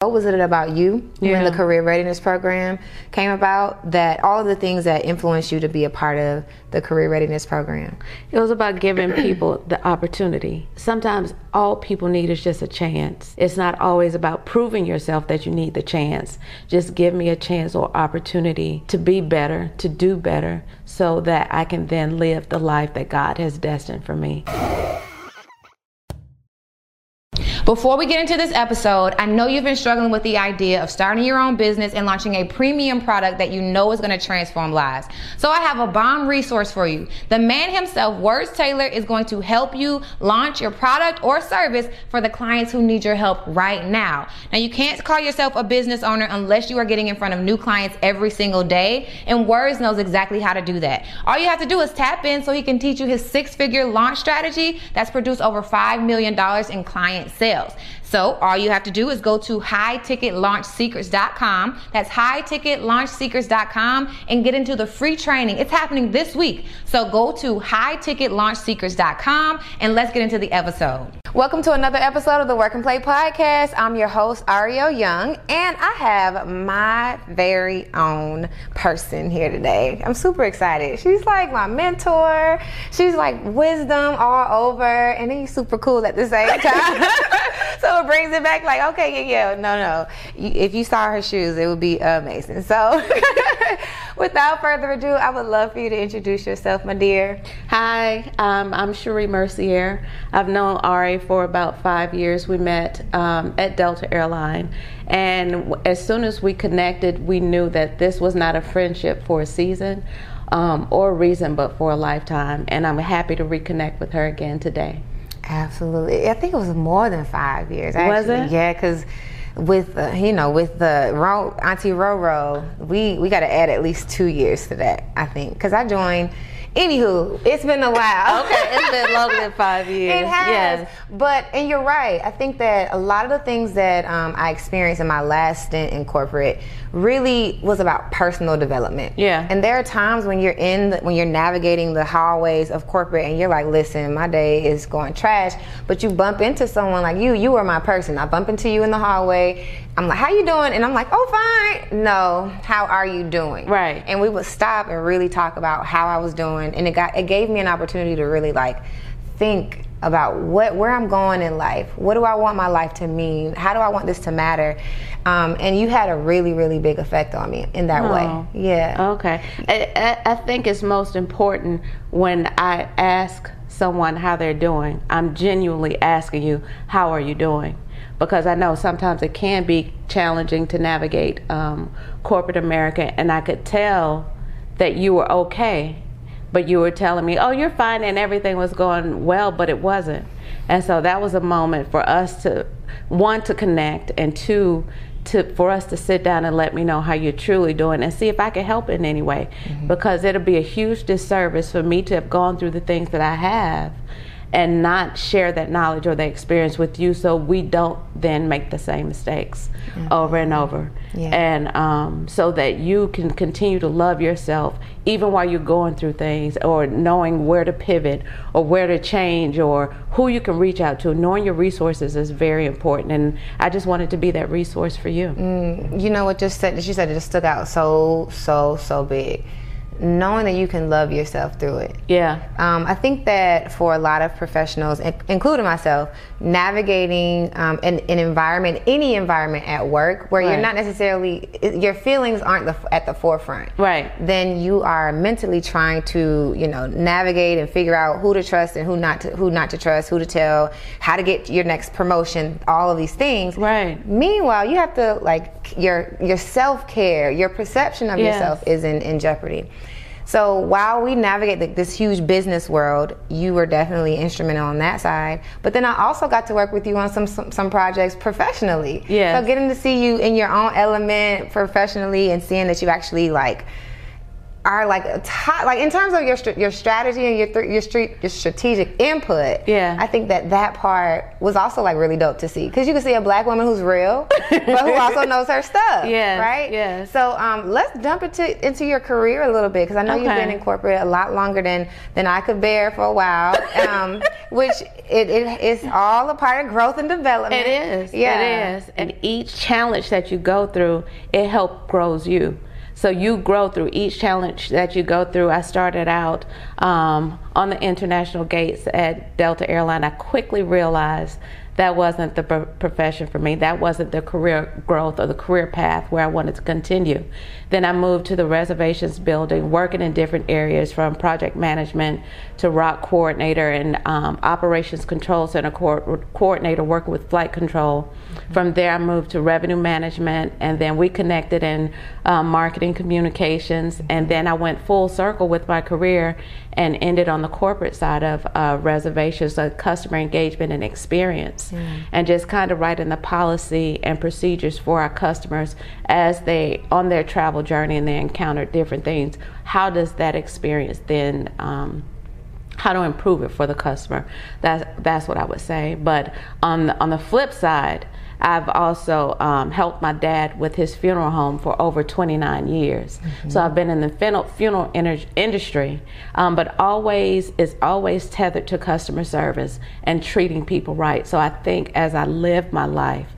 what was it about you Yeah. when the career readiness program came about that all of the things that influenced you to be a part of the career readiness program? It was about giving people the opportunity. Sometimes all people need is just a chance. It's not always about proving yourself that you need the chance. Just give me a chance or opportunity to be better, to do better, so that I can then live the life that God has destined for me. Before we get into this episode, I know you've been struggling with the idea of starting your own business and launching a premium product that you know is going to transform lives. So I have a bomb resource for you. The man himself, Words Taylor, is going to help you launch your product or service for the clients who need your help right now. Now, you can't call yourself a business owner unless you are getting in front of new clients every single day, and Words knows exactly how to do that. All you have to do is tap in so he can teach you his six figure launch strategy that's produced over $5 million in client sales sales. So all you have to do is go to highticketlaunchsecrets.com. That's highticketlaunchsecrets.com and get into the free training. It's happening this week. So go to highticketlaunchsecrets.com and let's get into the episode. Welcome to another episode of the Work and Play podcast. I'm your host, Ariel Young, and I have my very own person here today. I'm super excited. She's like my mentor. She's like wisdom all over, and he's super cool at the same time. so brings it back like, okay, yeah, yeah, no, no. If you saw her shoes, it would be amazing. So without further ado, I would love for you to introduce yourself, my dear. Hi, um, I'm Cherye Mercier. I've known Ari for about five years. We met um, at Delta Airline, and as soon as we connected, we knew that this was not a friendship for a season um, or a reason, but for a lifetime. And I'm happy to reconnect with her again today. Absolutely. I think it was more than five years. Was Actually. it? Yeah, because with uh, you know with the Ro, Auntie Roro, we we got to add at least two years to that. I think because I joined. Anywho, it's been a while. Okay, it's been longer than five years. It has. Yes. But, and you're right. I think that a lot of the things that um, I experienced in my last stint in corporate really was about personal development. Yeah. And there are times when you're in, the, when you're navigating the hallways of corporate and you're like, listen, my day is going trash. But you bump into someone like you, you are my person. I bump into you in the hallway. I'm like, how you doing? And I'm like, oh, fine. No, how are you doing? Right. And we would stop and really talk about how I was doing. And it got, it gave me an opportunity to really like think about what where I'm going in life. What do I want my life to mean? How do I want this to matter? Um, and you had a really really big effect on me in that Oh. way. Yeah. Okay. I, I, I think it's most important when I ask someone how they're doing, I'm genuinely asking you, how are you doing? Because I know sometimes it can be challenging to navigate um, corporate America, and I could tell that you were okay, but you were telling me, oh, you're fine, and everything was going well, but it wasn't. And so that was a moment for us to, one, to connect, and two, to for us to sit down and let me know how you're truly doing and see if I can help in any way. Because it'll be a huge disservice for me to have gone through the things that I have and not share that knowledge or that experience with you so we don't then make the same mistakes over and over. Yeah. And um, so that you can continue to love yourself even while you're going through things or knowing where to pivot or where to change or who you can reach out to. Knowing your resources is very important. And I just wanted to be that resource for you. You know what just said she said it just stuck out so so so big. Knowing that you can love yourself through it. Yeah. Um, I think that for a lot of professionals, including myself, navigating um, an, an environment, any environment at work, where you're not necessarily, your feelings aren't the, at the forefront. Right. Then you are mentally trying to, you know, navigate and figure out who to trust and who not to, who not to trust, who to tell, how to get your next promotion, all of these things. Right. Meanwhile, you have to like your your self care, your perception of Yes. yourself is in, in jeopardy. So while we navigate the, this huge business world, you were definitely instrumental on that side. But then I also got to work with you on some some, some projects professionally. Yes. So getting to see you in your own element professionally and seeing that you actually like are like a top, like in terms of your your strategy and your th- your street your strategic input. Yeah. I think that that part was also like really dope to see because you can see a black woman who's real, but who also knows her stuff. Yes, Right. yes. So um, let's jump into into your career a little bit because I know you've been in corporate a lot longer than than I could bear for a while. Um, which it, it it's all a part of growth and development. It is. Yeah. It is. And each challenge that you go through, it help grows you. So you grow through each challenge that you go through. I started out um, on the international gates at Delta Airline. I quickly realized that wasn't the pro- profession for me. That wasn't the career growth or the career path where I wanted to continue. Then I moved to the reservations building, working in different areas from project management to rock coordinator and um, operations control center co- coordinator, working with flight control. From there, I moved to revenue management, and then we connected in um, marketing communications. And then I went full circle with my career and ended on the corporate side of uh, reservations, so customer engagement and experience, and just kind of writing the policy and procedures for our customers as they on their travel journey and they encounter different things. How does that experience then? Um, how to improve it for the customer. That's that's what I would say. But on the, on the flip side, I've also um, helped my dad with his funeral home for over 29 years. So I've been in the funeral, funeral inter- industry, um, but always is always tethered to customer service and treating people right. So I think as I live my life.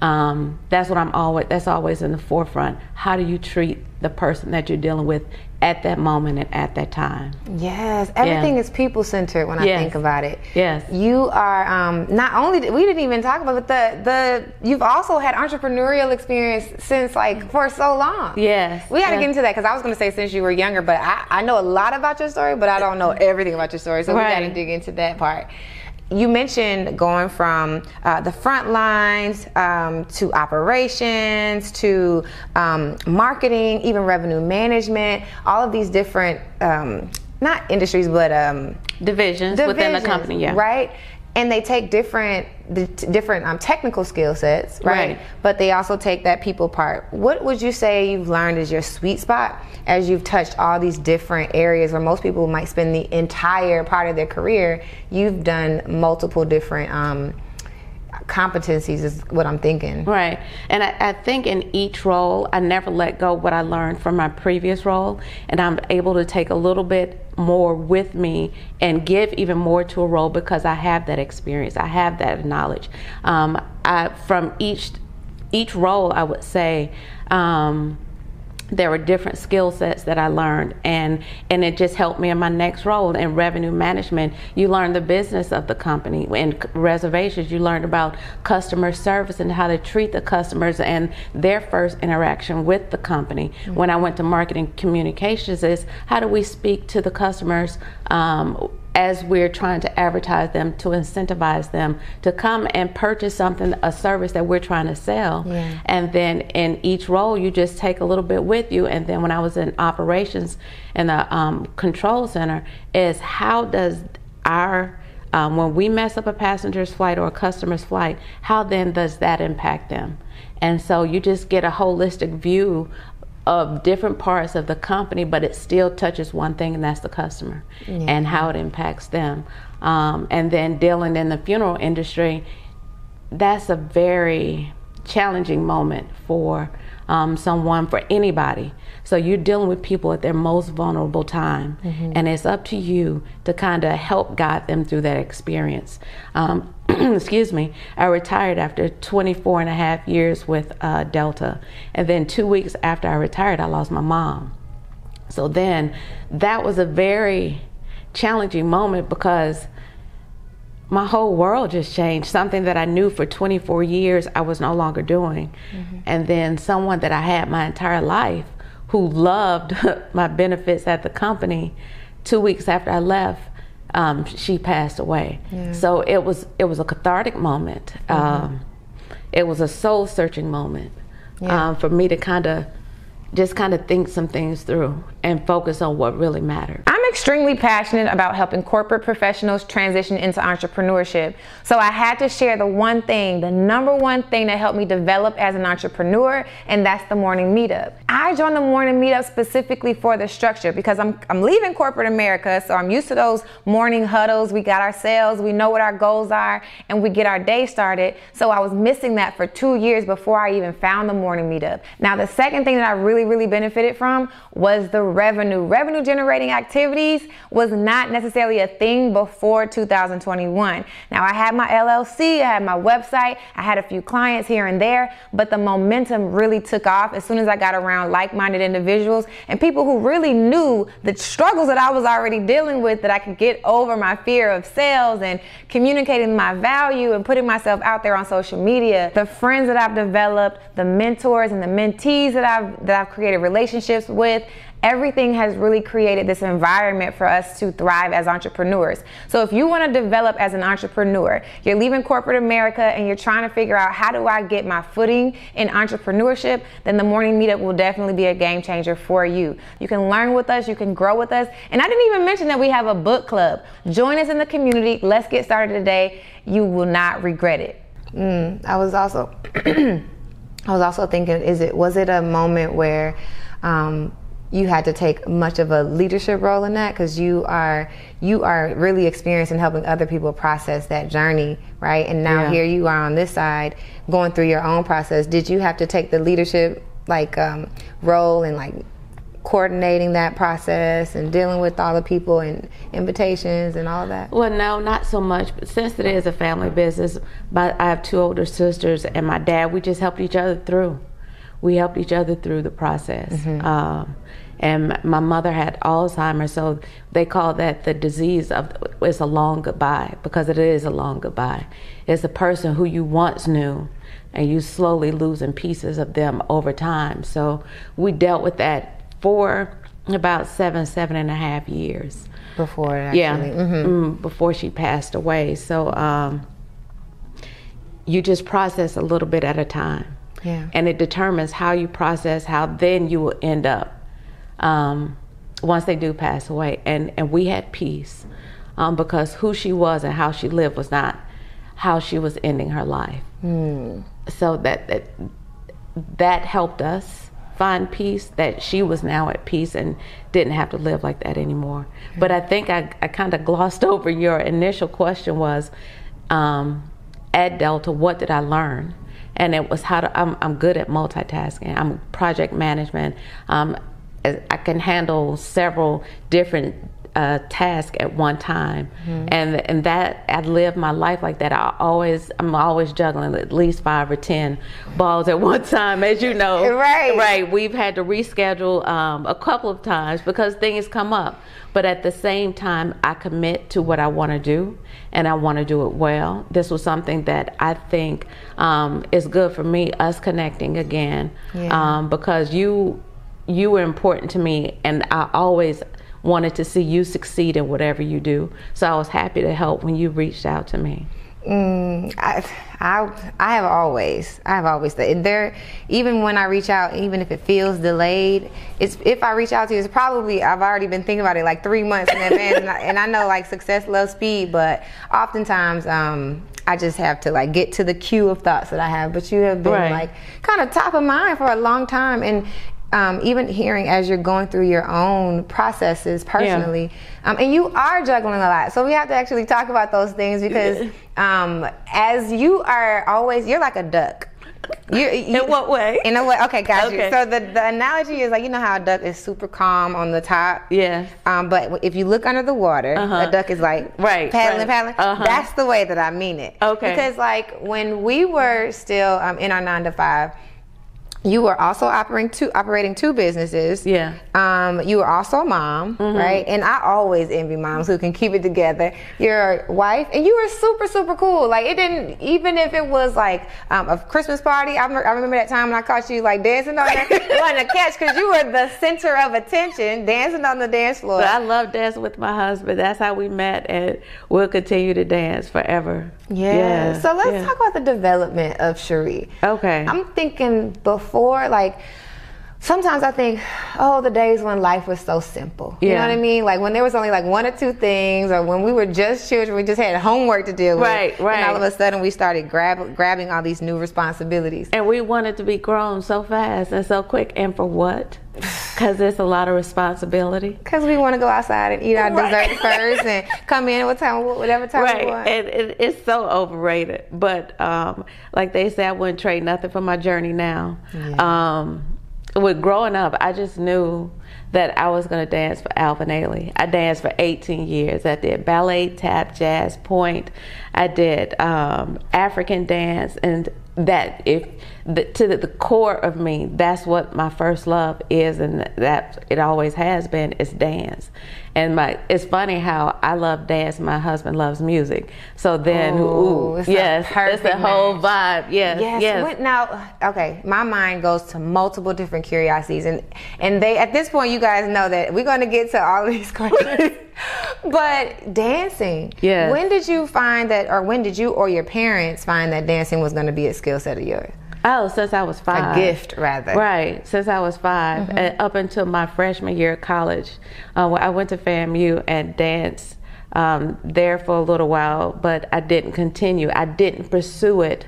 Um, that's what I'm always. That's always in the forefront. How do you treat the person that you're dealing with at that moment and at that time? Yes, everything Yeah. is people centered when I think about it. Yes. you are um, not only did- we didn't even talk about it, but the the you've also had entrepreneurial experience since like for so long. Yes. we got to Yes. get into that because I was going to say since you were younger, but I, I know a lot about your story, but I don't know everything about your story, so we got to dig into that part. You mentioned going from uh, the front lines um, to operations to um, marketing, even revenue management, all of these different, um, not industries, but um, divisions, within the company. Yeah. Right. And they take different, different um, technical skill sets, right? Right. But they also take that people part. What would you say you've learned is your sweet spot as you've touched all these different areas where most people might spend the entire part of their career? You've done multiple different um, competencies, is what I'm thinking. Right. And I, I think in each role, I never let go what I learned from my previous role. And I'm able to take a little bit more with me and give even more to a role because I have that experience. I have that knowledge. Um, I, from each each role, I would say, um, there were different skill sets that I learned and and it just helped me in my next role in revenue management. You learn the business of the company in reservations. You learned about customer service and how to treat the customers and their first interaction with the company. When I went to marketing communications is how do we speak to the customers um, as we're trying to advertise them to incentivize them to come and purchase something a service that we're trying to sell. Yeah. and then in each role you just take a little bit with you. And then when i was in operations in the um, control center is how does our um, when we mess up a passenger's flight or a customer's flight how then does that impact them? And so you just get a holistic view of different parts of the company, but it still touches one thing, and that's the customer and how it impacts them. Um, and then dealing in the funeral industry, that's a very challenging moment for um, someone, for anybody. So you're dealing with people at their most vulnerable time, and it's up to you to kind of help guide them through that experience. Um, excuse me, I retired after 24 and a half years with uh, Delta, and then two weeks after I retired, I lost my mom. So then that was a very challenging moment because my whole world just changed. Something that I knew for 24 years, I was no longer doing. And then someone that I had my entire life who loved my benefits at the company, two weeks after I left, um, she passed away. So it was it was a cathartic moment. Um, it was a soul searching moment um, for me to kind of just kind of think some things through and focus on what really mattered. Extremely passionate about helping corporate professionals transition into entrepreneurship. So I had to share the one thing, the number one thing that helped me develop as an entrepreneur, and that's the morning meetup. I joined the morning meetup specifically for the structure because I'm, I'm leaving corporate America, so I'm used to those morning huddles. We got our sales, we know what our goals are, and we get our day started. So I was missing that for two years before I even found the morning meetup. Now, the second thing that I really, really benefited from was the revenue. Revenue generating activities was not necessarily a thing before 2021. Now, I had my LLC, I had my website, I had a few clients here and there, but the momentum really took off as soon as I got around like minded individuals and people who really knew the struggles that I was already dealing with that I could get over my fear of sales and communicating my value and putting myself out there on social media. The friends that I've developed, the mentors and the mentees that I've that I've created relationships with, everything has really created this environment for us to thrive as entrepreneurs. So if you want to develop as an entrepreneur, you're leaving corporate America and you're trying to figure out how do I get my footing in entrepreneurship, then the morning meetup will definitely be a game changer for you. You can learn with us, you can grow with us. And I didn't even mention that we have a book club. Join us in the community. Let's get started today. You will not regret it. Mm, I was also I was also thinking, is it was it a moment where um, you had to take much of a leadership role in that because you are you are really experienced in helping other people process that journey right and now Yeah. here you are on this side going through your own process did you have to take the leadership like um, role and like coordinating that process and dealing with all the people and invitations and all that Well, no, not so much. But since it is a family business, but I have two older sisters and my dad. We just helped each other through. We helped each other through the process. Um, and my mother had Alzheimer's, so they call that the disease of it's a long goodbye because it is a long goodbye. It's a person who you once knew, and you slowly losing pieces of them over time. So we dealt with that for about seven, seven and a half years before actually yeah Mhm. mm, before she passed away so um, you just process a little bit at a time Yeah. and it determines how you process how then you will end up um, once they do pass away. And and we had peace um, because who she was and how she lived was not how she was ending her life. So that, that that helped us find peace that she was now at peace and didn't have to live like that anymore. But i think i, I kind of glossed over your initial question was um, at delta what did i learn and it was how to i'm, I'm good at multitasking i'm project management um, i can handle several different uh, task at one time, and and that I live my life like that. I always I'm always juggling at least five or ten balls at one time, as you know. Right. right. We've had to reschedule um, a couple of times because things come up, but at the same time, I commit to what I want to do, and I want to do it well. This was something that I think um, is good for me, us connecting again, Yeah. um, because you you were important to me, and I always wanted to see you succeed in whatever you do. So I was happy to help when you reached out to me. Mm, I, I, I have always, I have always there. Even when I reach out, even if it feels delayed, it's if I reach out to you, it's probably I've already been thinking about it like three months in advance, and, I, and I know like success loves speed, but oftentimes um, I just have to like get to the queue of thoughts that I have. But you have been Right. like kind of top of mind for a long time, and um, even hearing as you're going through your own processes personally, um, and you are juggling a lot. So we have to actually talk about those things because um, as you are always, you're like a duck. You, you, In what way? In a way. Okay, got Okay. you. So the, the analogy is like you know how a duck is super calm on the top. Yeah. Um, but if you look under the water, Uh-huh. a duck is like Right, paddling, right. paddling. Uh-huh. That's the way that I mean it. Okay. Because like when we were still um, in our nine to five, you were also operating two operating two businesses. Yeah. Um, you were also a mom, right? And I always envy moms who can keep it together. You're wife, and you were super super cool. Like it didn't even if it was like um, a Christmas party. I, rem- I remember that time when I caught you like dancing on wasn't catch because you were the center of attention, dancing on the dance floor. But I love dancing with my husband. That's how we met, and we'll continue to dance forever. Yeah. So let's yeah. talk about the development of Cherye. Okay. I'm thinking before, like, sometimes I think, oh, the days when life was so simple. Yeah. You know what I mean? Like when there was only like one or two things, or when we were just children, we just had homework to deal with. Right, right. And all of a sudden, we started grab, grabbing all these new responsibilities. And we wanted to be grown so fast and so quick. And for what? Because it's a lot of responsibility. Because we want to go outside and eat our Right. dessert first and come in what time, whatever time we Right. want. And it, it's so overrated. But um, like they say, I wouldn't trade nothing for my journey now. Um, with growing up, I just knew that I was going to dance for Alvin Ailey. I danced for 18 years. I did ballet, tap, jazz, pointe. I did um, African dance, and that if the, to the, the core of me, that's what my first love is, and that it always has been is dance. And my it's funny how I love dance. My husband loves music. So then, Ooh, ooh, it's yes, it's the whole vibe. Yes, Yes. yes. What, now, okay, my mind goes to multiple different curiosities, and and they at this point, you guys know that we're going to get to all of these questions. but dancing, yeah. When did you find that, or when did you or your parents find that dancing was going to be a skill set of yours, Oh, since I was five. a gift rather? Right, since I was 5 Mm-hmm. and up until my freshman year of college, uh, I went to FAMU and danced um, there for a little while, but I didn't continue. I didn't pursue it.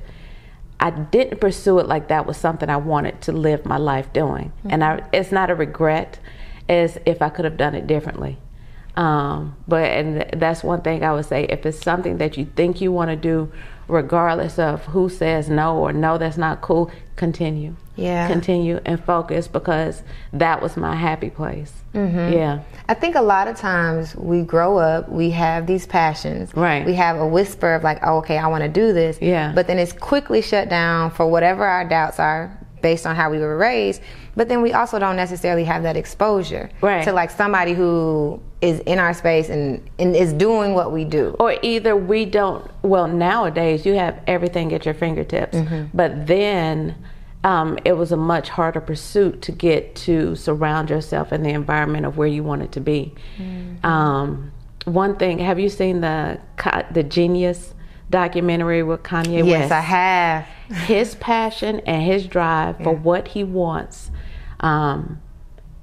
I didn't pursue it like that was something I wanted to live my life doing, and I, it's not a regret, as if I could have done it differently. Um, but and that's one thing I would say: if it's something that you think you want to do, regardless of who says no or no, that's not cool, continue. Yeah. continue and focus because that was my happy place. Mm-hmm. Yeah, I think a lot of times we grow up, we have these passions. Right. We have a whisper of like, oh, okay, I want to do this. Yeah. But then it's quickly shut down for whatever our doubts are based on how we were raised. But then we also don't necessarily have that exposure Right. to like somebody who is in our space and, and is doing what we do. or either we don't. Well, nowadays you have everything at your fingertips, but then. Um, it was a much harder pursuit to get to surround yourself in the environment of where you wanted to be. Um, one thing, have you seen the the Genius documentary with Kanye Yes, West? I have. his passion and his drive for what he wants, um,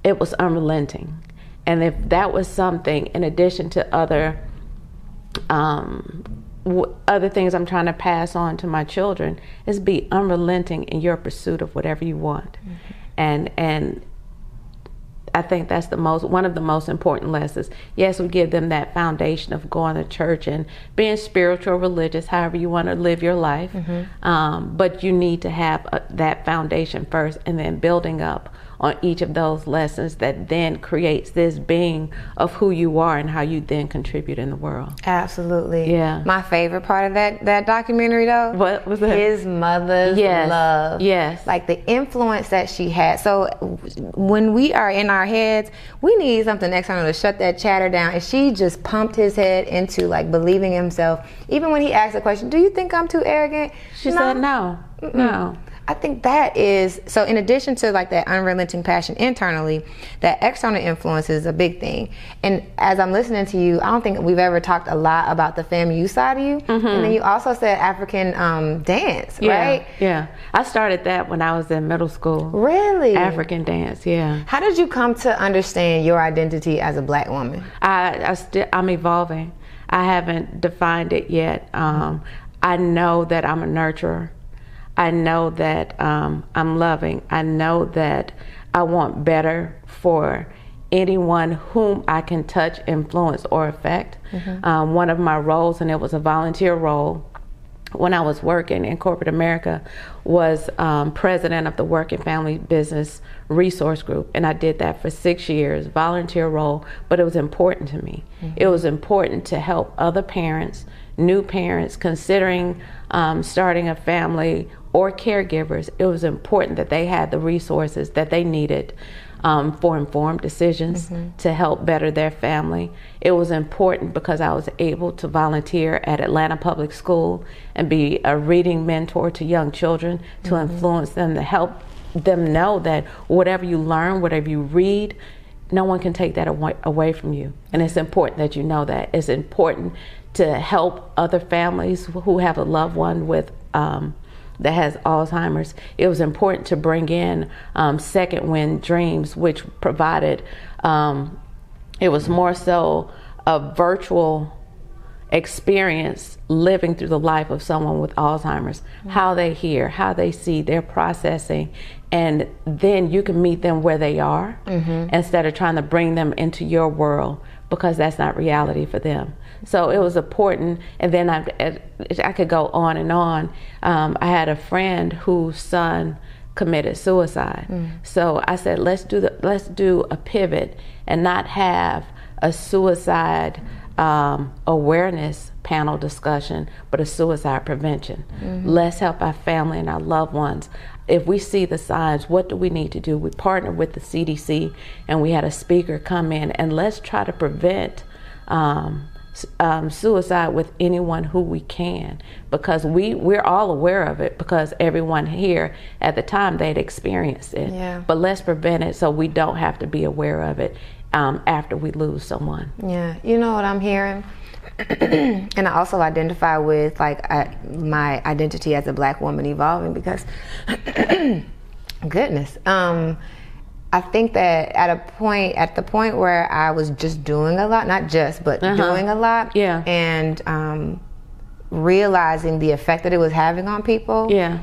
it was unrelenting. And if that was something, in addition to other um, w- other things I'm trying to pass on to my children, is be unrelenting in your pursuit of whatever you want, and and I think that's the most one of the most important lessons. Yes, we give them that foundation of going to church and being spiritual, religious, however you want to live your life. Um, but you need to have uh that foundation first, and then building up on each of those lessons that then creates this being of who you are and how you then contribute in the world. Absolutely. Yeah. My favorite part of that that documentary though. What was that? His mother's Yes. love. Yes. Like the influence that she had. So when we are in our heads, we need something external to shut that chatter down. And she just pumped his head into like believing himself. Even when he asked the question, "Do you think I'm too arrogant?" She said no, no. I think that is so. In addition to like that unrelenting passion internally, that external influence is a big thing. And as I'm listening to you, I don't think we've ever talked a lot about the FAMU side of you. And then you also said African um, dance, Mm-hmm. Yeah, right? yeah. I started that when I was in middle school. Really? African dance, yeah. How did you come to understand your identity as a black woman? I, I still I'm evolving. I haven't defined it yet. Um, I know that I'm a nurturer. I know that um, I'm loving. I know that I want better for anyone whom I can touch, influence, or affect. Um, one of my roles, and it was a volunteer role, when I was working in corporate America was um, president of the Work and Family Business Resource Group, and I did that for six years, volunteer role. But it was important to me. It was important to help other parents, new parents considering um, starting a family or caregivers. It was important that they had the resources that they needed um, for informed decisions to help better their family. It was important because I was able to volunteer at Atlanta Public School and be a reading mentor to young children to influence them to help them know that whatever you learn, whatever you read, no one can take that away, away from you. And it's important that you know that. It's important to help other families who have a loved one with um, that has Alzheimer's, it was important to bring in um, Second Wind Dreams, which provided, um, it was more so a virtual experience living through the life of someone with Alzheimer's, mm-hmm. how they hear, how they see, their processing, and then you can meet them where they are mm-hmm. instead of trying to bring them into your world because that's not reality for them. So it was important, and then I, I could go on and on. Um, I had a friend whose son committed suicide, mm. so I said, let's do the let's do a pivot and not have a suicide um, awareness panel discussion, but a suicide prevention. Mm-hmm. Let's help our family and our loved ones. If we see the signs, what do we need to do? We partnered with the CDC and we had a speaker come in and let's try to prevent um, um, suicide with anyone who we can because we we're all aware of it because everyone here at the time they'd experienced it. Yeah. But let's prevent it so we don't have to be aware of it um, after we lose someone. Yeah, you know what I'm hearing. and I also identify with like I, my identity as a black woman evolving because, goodness, um, I think that at a point, at the point where I was just doing a lot, not just, but uh-huh. doing a lot, yeah, and um, realizing the effect that it was having on people, yeah.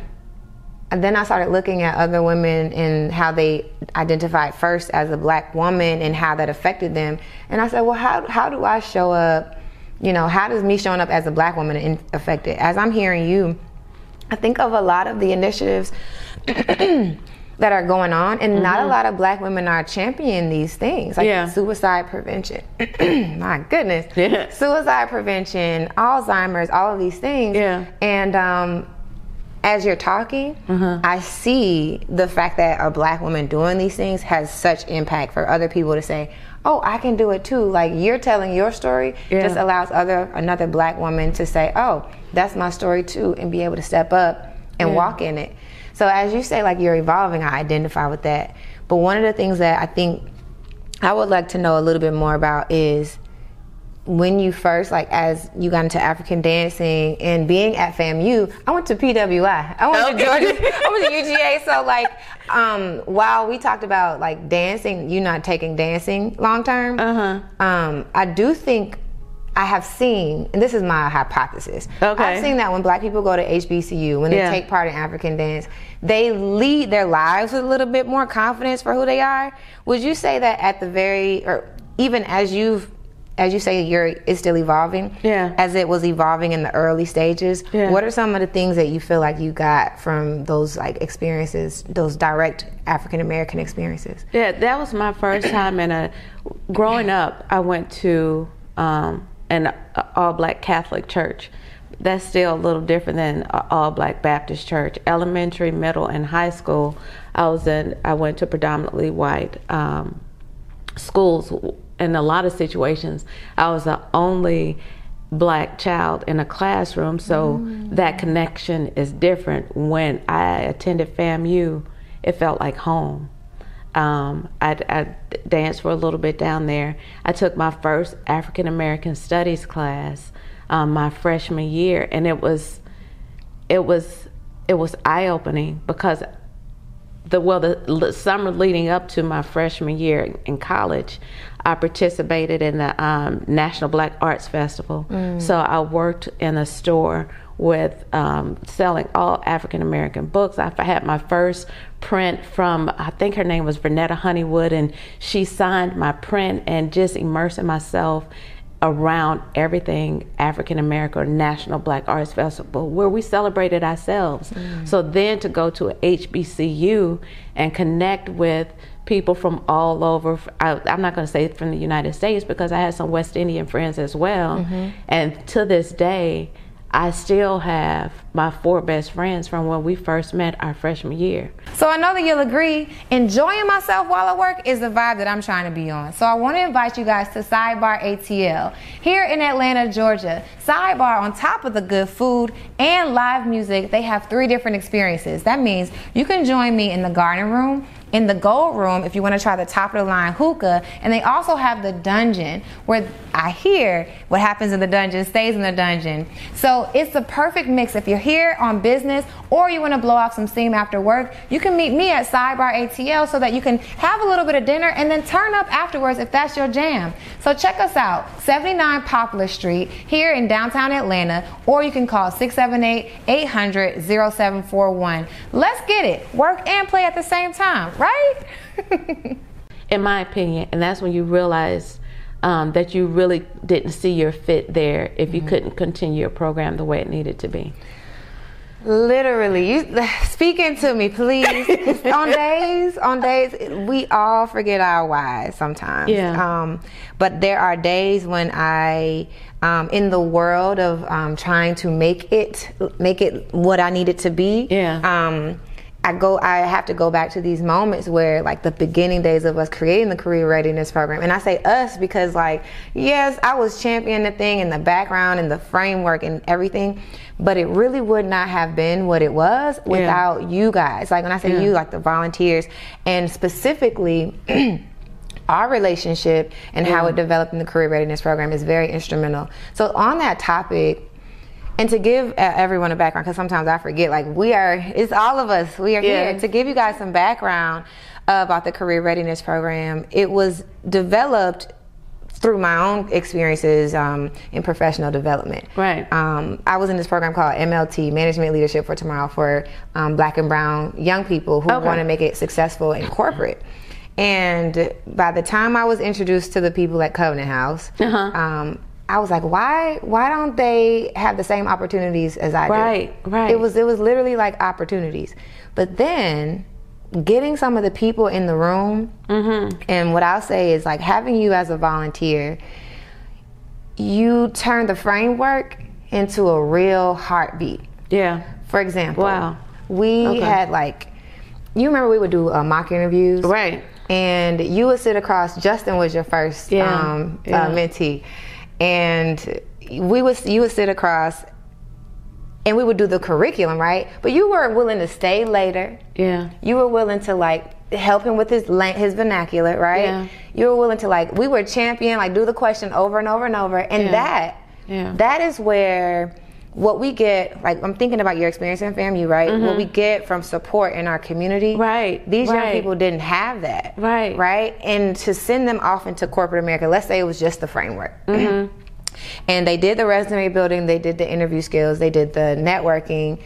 And then I started looking at other women and how they identified first as a black woman and how that affected them. And I said, well, how how do I show up? You know, how does me showing up as a black woman affect it? As I'm hearing you, I think of a lot of the initiatives that are going on, and mm-hmm. not a mm-hmm. lot of black women are championing these things, like yeah. suicide prevention. My goodness, yeah. suicide prevention, Alzheimer's, all of these things. Yeah. And um, as you're talking, mm-hmm. I see the fact that a black woman doing these things has such impact for other people to say, "Oh, I can do it too." Like you're telling your story yeah. just allows other another black woman to say, "Oh, that's my story too," and be able to step up and walk in it. So as you say, like you're evolving, I identify with that. But one of the things that I think I would like to know a little bit more about is when you first like as you got into African dancing and being at FAMU, I went to PWI. I went okay. to Georgia. I went to UGA. So like, um, while we talked about like dancing, you not taking dancing long term. Uh-huh. Um, I do think I have seen, and this is my hypothesis. Okay. I've seen that when black people go to HBCU, when they yeah. take part in African dance, they lead their lives with a little bit more confidence for who they are. Would you say that at the very, or even as you've, as you say, you're it's still evolving. Yeah. As it was evolving in the early stages. Yeah. What are some of the things that you feel like you got from those like experiences, those direct African American experiences? Yeah, that was my first time in a. Growing up, I went to. Um, an all black Catholic church. That's still a little different than all black Baptist church. Elementary, middle, and high school, I was in. I went to predominantly white um, schools. In a lot of situations, I was the only black child in a classroom, so mm. that connection is different. When I attended FAMU, it felt like home. Um, I, I, danced for a little bit down there. I took my first African American Studies class um, my freshman year, and it was it was it was eye opening because the well the, summer leading up to my freshman year in college, I participated in the um, National Black Arts Festival. Mm. So I worked in a store with um, selling all African American books. I had my first print from, I think her name was Vernetta Honeywood, and she signed my print and just immersing myself around everything African American National Black Arts Festival where we celebrated ourselves. Mm. So then to go to HBCU and connect with people from all over. I, am not going to say from the United States because I had some West Indian friends as well. Mm-hmm. And to this day, I still have my four best friends from when we first met our freshman year. So I know that you'll agree, enjoying myself while I work is the vibe that I'm trying to be on. So I want to invite you guys to Sidebar ATL here in Atlanta, Georgia. Sidebar, on top of the good food and live music, they have three different experiences. That means you can join me in the garden room in the gold room if you want to try the top of the line hookah. And they also have the dungeon where I hear what happens in the dungeon stays in the dungeon. So it's the perfect mix. If you're here on business or you want to blow off some steam after work, you can meet me at Sidebar ATL so that you can have a little bit of dinner and then turn up afterwards if that's your jam. So check us out, 79 Poplar Street here in downtown Atlanta, or you can call 678 800 0741. Let's get it. Work and play at the same time, right? in my opinion, and that's when you realize um, that you really didn't see your fit there if you mm-hmm. couldn't continue your program the way it needed to be. Literally, you speaking to me, please. on days, on days, we all forget our whys sometimes. Yeah. Um, but there are days when I, um, in the world of um, trying to make it, make it what I need it to be. Yeah. Um, I go I have to go back to these moments where like the beginning days of us creating the career readiness program. And I say us because like yes, I was championing the thing in the background and the framework and everything, but it really would not have been what it was without yeah. you guys. Like when I say yeah. you like the volunteers and specifically our relationship and yeah. how it developed in the career readiness program is very instrumental. So on that topic, and to give uh, everyone a background because sometimes i forget like we are it's all of us we are yeah. here to give you guys some background about the career readiness program it was developed through my own experiences um, in professional development. Right. Um, I was in this program called MLT, Management Leadership for Tomorrow, for um, Black and Brown young people who okay. want to make it successful in corporate. And by the time I was introduced to the people at Covenant House, uh-huh. I was like, why why don't they have the same opportunities as I do? Right, right. It was it was literally like opportunities. But then getting some of the people in the room mm-hmm. and what I'll say is like having you as a volunteer, you turn the framework into a real heartbeat. Yeah. For example, wow. we okay. had like you remember we would do uh, mock interviews, right? And you would sit across. Justin was your first yeah. Um, uh, yeah. Uh, mentee and we would you would sit across and we would do the curriculum right but you weren't willing to stay later yeah you were willing to like help him with his his vernacular right yeah. you were willing to like we were champion like do the question over and over and over and yeah. that yeah. that is where what we get, like I'm thinking about your experience in FAMU, right? Mm-hmm. What we get from support in our community, right? These right. young people didn't have that, right? Right, and to send them off into corporate America, let's say it was just the framework. Mm-hmm. and they did the resume building, they did the interview skills, they did the networking,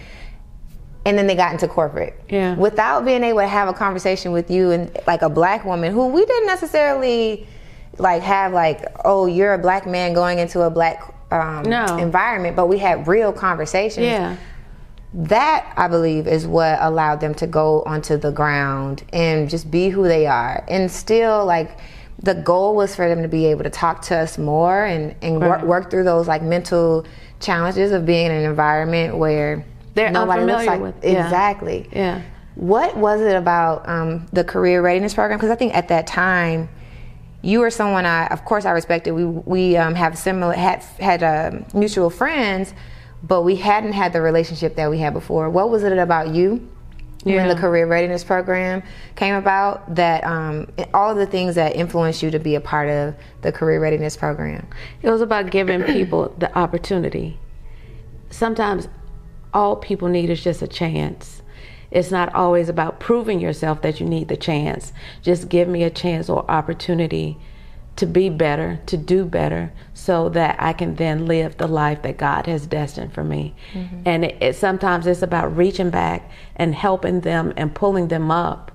and then they got into corporate. Yeah. Without being able to have a conversation with you and like a black woman who we didn't necessarily like have like, oh, you're a black man going into a black um, no. environment, but we had real conversations. Yeah. That I believe is what allowed them to go onto the ground and just be who they are, and still like the goal was for them to be able to talk to us more and, and right. work, work through those like mental challenges of being in an environment where they're nobody looks like with, yeah. exactly. Yeah. What was it about um, the career readiness program? Because I think at that time you were someone I, of course, I respected. We we um, have similar had had uh, mutual friends, but we hadn't had the relationship that we had before. What was it about you? Yeah. When the career readiness program came about, that um, all of the things that influenced you to be a part of the career readiness program. It was about giving people the opportunity. Sometimes all people need is just a chance it's not always about proving yourself that you need the chance. Just give me a chance or opportunity to be better, to do better, so that I can then live the life that God has destined for me. Mm-hmm. And it, it, sometimes it's about reaching back and helping them and pulling them up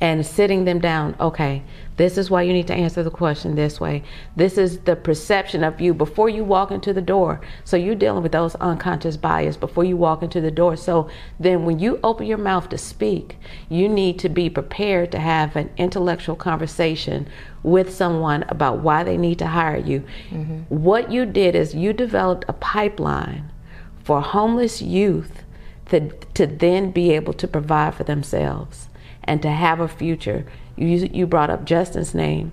and sitting them down. Okay, this is why you need to answer the question this way. This is the perception of you before you walk into the door. So you're dealing with those unconscious bias before you walk into the door. So then when you open your mouth to speak, you need to be prepared to have an intellectual conversation with someone about why they need to hire you. Mm-hmm. What you did is you developed a pipeline for homeless youth to, to then be able to provide for themselves and to have a future. You, you brought up Justin's name.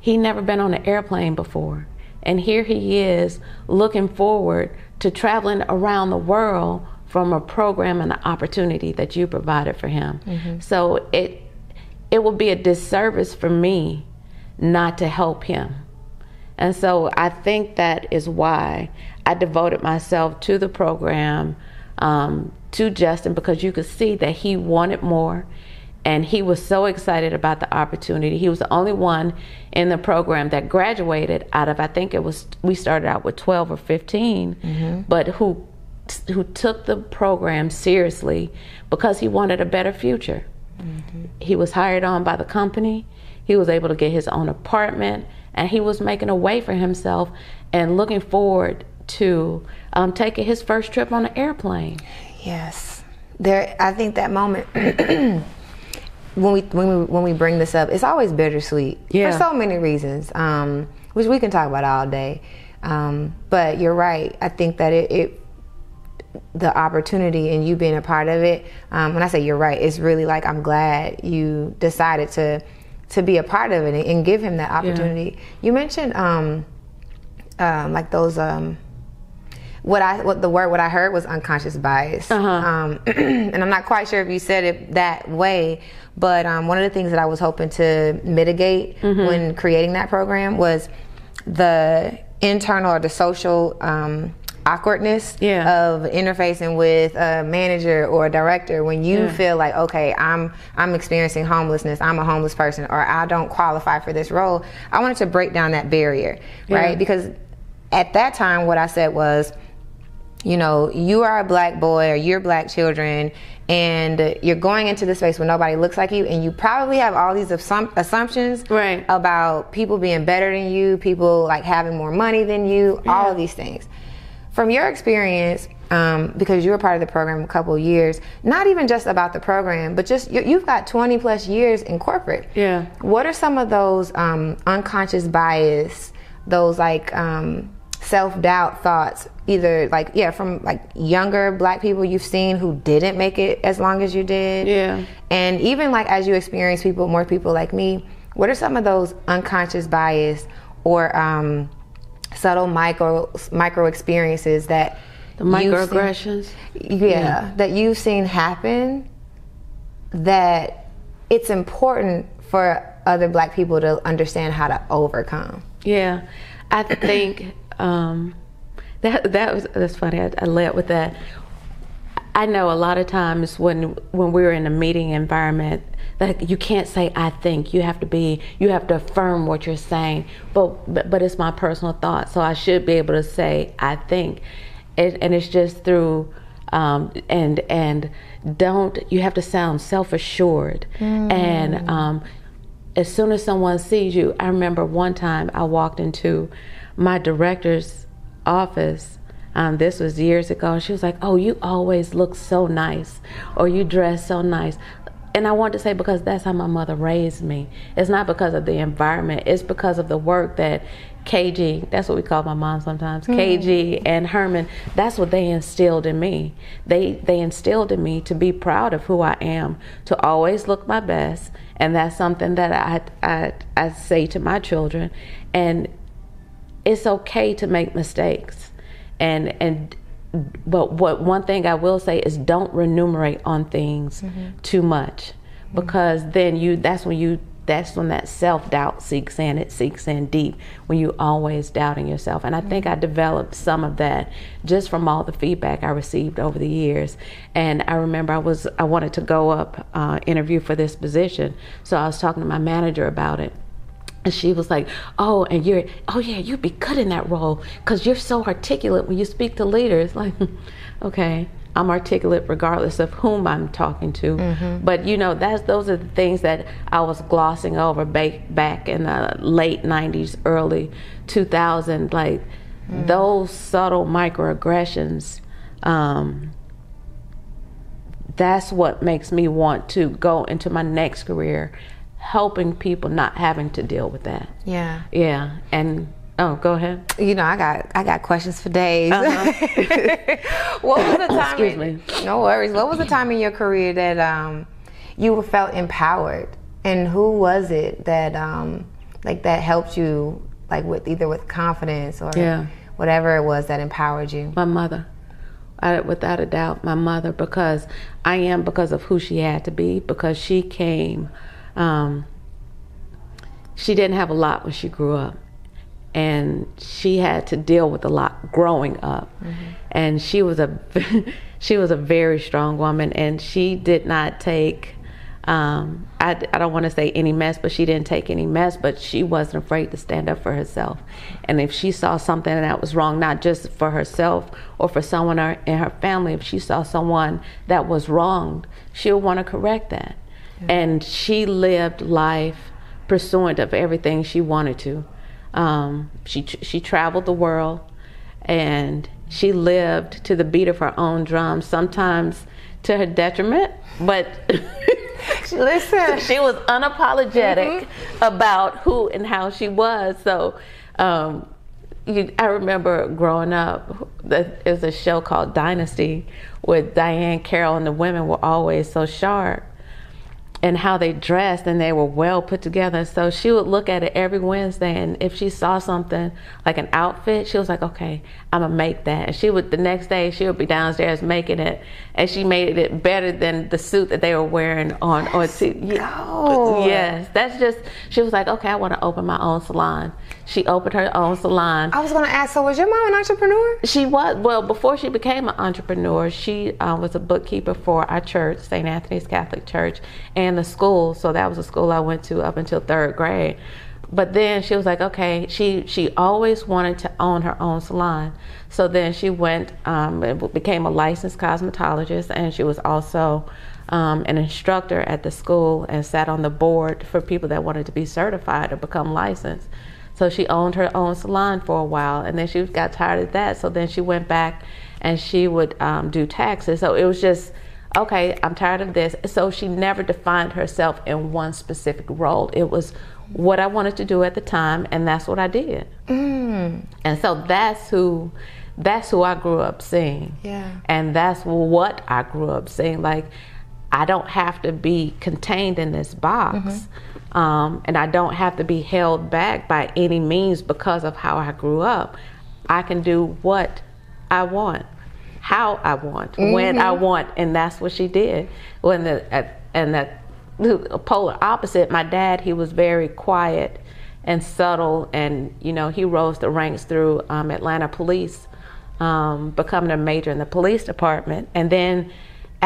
He never been on an airplane before. And here he is looking forward to traveling around the world from a program and an opportunity that you provided for him. Mm-hmm. So it it would be a disservice for me not to help him. And so I think that is why I devoted myself to the program, um, to Justin, because you could see that he wanted more. And he was so excited about the opportunity. He was the only one in the program that graduated out of, I think it was, we started out with 12 or 15, but who, who took the program seriously because he wanted a better future. He was hired on by the company. He was able to get his own apartment, and he was making a way for himself and looking forward to um, taking his first trip on an airplane. Yes, there. I think that moment when we when we when we bring this up, it's always bittersweet Yeah. for so many reasons, um, which we can talk about all day. Um, but you're right. I think that it, it the opportunity and you being a part of it. Um, when I say you're right, it's really like I'm glad you decided to to be a part of it and, and give him that opportunity. You mentioned um, um, like those. What I what the word what I heard was unconscious bias, um, and I'm not quite sure if you said it that way. But um, one of the things that I was hoping to mitigate when creating that program was the internal or the social um, awkwardness Yeah. of interfacing with a manager or a director when you Yeah. feel like okay I'm I'm experiencing homelessness I'm a homeless person or I don't qualify for this role I wanted to break down that barrier right because at that time what I said was you know, you are a black boy or you're black children, and you're going into this space where nobody looks like you, and you probably have all these assum- assumptions Right. about people being better than you, people like having more money than you, all of these things. From your experience, um, because you were part of the program a couple of years, not even just about the program, but just you, you've got 20 plus years in corporate. Yeah. What are some of those um, unconscious bias, those like um, self doubt thoughts, either like, yeah, from like younger black people you've seen who didn't make it as long as you did? Yeah. And even like as you experience people, more people like me, what are some of those unconscious bias or um, subtle micro micro experiences that The you've seen- microaggressions. yeah, that you've seen happen that it's important for other black people to understand how to overcome. Yeah, I think um, that that was that's funny. I, I led with that. I know a lot of times when when we're in a meeting environment that you can't say I think. You have to be you have to affirm what you're saying. But but, but it's my personal thought so I should be able to say I think. It, and it's just through um, and and don't you have to sound self assured and um, as soon as someone sees you, I remember one time I walked into my director's office. Um, this was years ago, she was like, "Oh, you always look so nice, or you dress so nice." And I want to say because that's how my mother raised me. It's not because of the environment. It's because of the work that KG, that's what we call my mom sometimes, KG and Herman, that's what they instilled in me. They they instilled in me to be proud of who I am, to always look my best, and that's something that I I I say to my children and it's okay to make mistakes. And and but what one thing I will say is don't remunerate on things mm-hmm. too much mm-hmm. because then you that's when you that's when that self doubt seeks in. It seeks in deep when you always doubting yourself. And I think mm-hmm. I developed some of that just from all the feedback I received over the years. And I remember I was I wanted to go up uh, interview for this position, so I was talking to my manager about it. And she was like, "Oh, and you're, oh yeah, you'd be good in that role because you're so articulate when you speak to leaders." Like, okay, I'm articulate regardless of whom I'm talking to. But you know, that's those are the things that I was glossing over back back in the late '90s, early 2000. Like those subtle microaggressions. Um, that's what makes me want to go into my next career helping people not having to deal with that Yeah. yeah and oh go ahead You know, I got I got questions for days. what was the time? Uh-huh. Excuse in- me. No worries. What was the time in your career that um, you felt empowered, and who was it that um, like that helped you, like with either with confidence or Yeah. whatever it was that empowered you? my mother I, without a doubt, my mother because I am because of who she had to be because she came. Um, she didn't have a lot when she grew up, and she had to deal with a lot growing up, mm-hmm. and she was a she was a very strong woman, and she did not take um, I, I don't want to say any mess, but she didn't take any mess, but she wasn't afraid to stand up for herself. And if she saw something that was wrong, not just for herself or for someone in her family, if she saw someone that was wronged, she would want to correct that. Yeah. And she lived life pursuant of everything she wanted to. Um, she she traveled the world, and she lived to the beat of her own drum. Sometimes to her detriment, but listen, she was unapologetic mm-hmm. about who and how she was. So, um, you, I remember growing up, there's a show called Dynasty with Diahann Carroll, and the women were always so sharp and how they dressed and they were well put together. So she would look at it every Wednesday and if she saw something like an outfit, she was like, Okay, I'm gonna make that. And she would the next day she would be downstairs making it and she made it better than the suit that they were wearing on on TV. Yes. That's just she was like, Okay, I wanna open my own salon. She opened her own salon. I was gonna ask, so was your mom an entrepreneur? She was well before she became an entrepreneur, she uh, was a bookkeeper for our church, St. Anthony's Catholic Church, and the school. So that was the school I went to up until third grade. But then she was like, okay, she she always wanted to own her own salon. So then she went um, became a licensed cosmetologist, and she was also um, an instructor at the school and sat on the board for people that wanted to be certified or become licensed. So she owned her own salon for a while, and then she got tired of that. So then she went back and she would um, do taxes. So it was just okay, I'm tired of this. So she never defined herself in one specific role. It was what I wanted to do at the time, and that's what I did. Mm. And so that's who that's who I grew up seeing. Yeah. And that's what I grew up seeing. Like I don't have to be contained in this box. Mm-hmm. Um, and I don't have to be held back by any means because of how I grew up. I can do what I want how I want, mm-hmm. when I mm-hmm. want, and that's what she did. When the and that polar opposite, my dad, he was very quiet and subtle, and you know he rose the ranks through um, Atlanta Police, um, becoming a major in the police department, and then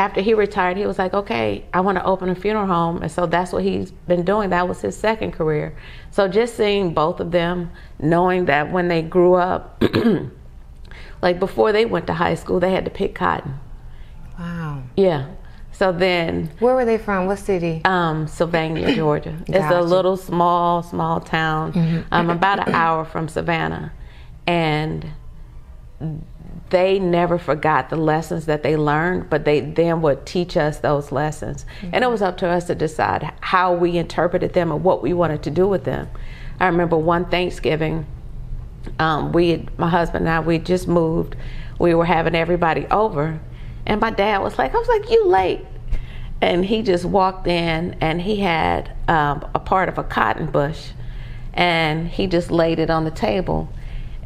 after he retired, he was like, okay, I want to open a funeral home. And so that's what he's been doing. That was his second career. So just seeing both of them, knowing that when they grew up, Like before they went to high school, they had to pick cotton. Wow. Yeah. So then. Where were they from? What city? Um, Sylvania, Georgia. It's a little small, small town. Mm-hmm. Um, about an hour from Savannah, and they never forgot the lessons that they learned, but they then would teach us those lessons. Mm-hmm. And it was up to us to decide how we interpreted them and what we wanted to do with them. I remember one Thanksgiving um, we had, my husband and I we just moved. We were having everybody over, and my dad was like, I was like, you late. And he just walked in and he had um, a part of a cotton bush and he just laid it on the table.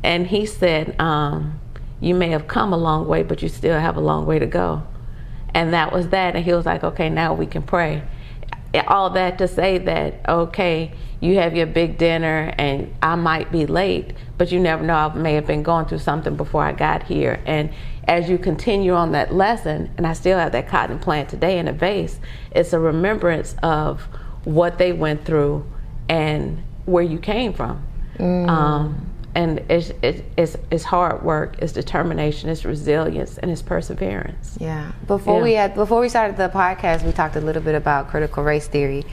And he said, um, You may have come a long way, but you still have a long way to go. And that was that. And he was like, Okay, now we can pray. All that to say that, okay, you have your big dinner and I might be late, but you never know, I may have been going through something before I got here. And as you continue on that lesson, and I still have that cotton plant today in a vase, it's a remembrance of what they went through and where you came from. Mm. Um, and it's, it's, it's hard work, it's determination, it's resilience, and it's perseverance. Yeah. Before yeah. we had before we started the podcast, we talked a little bit about critical race theory,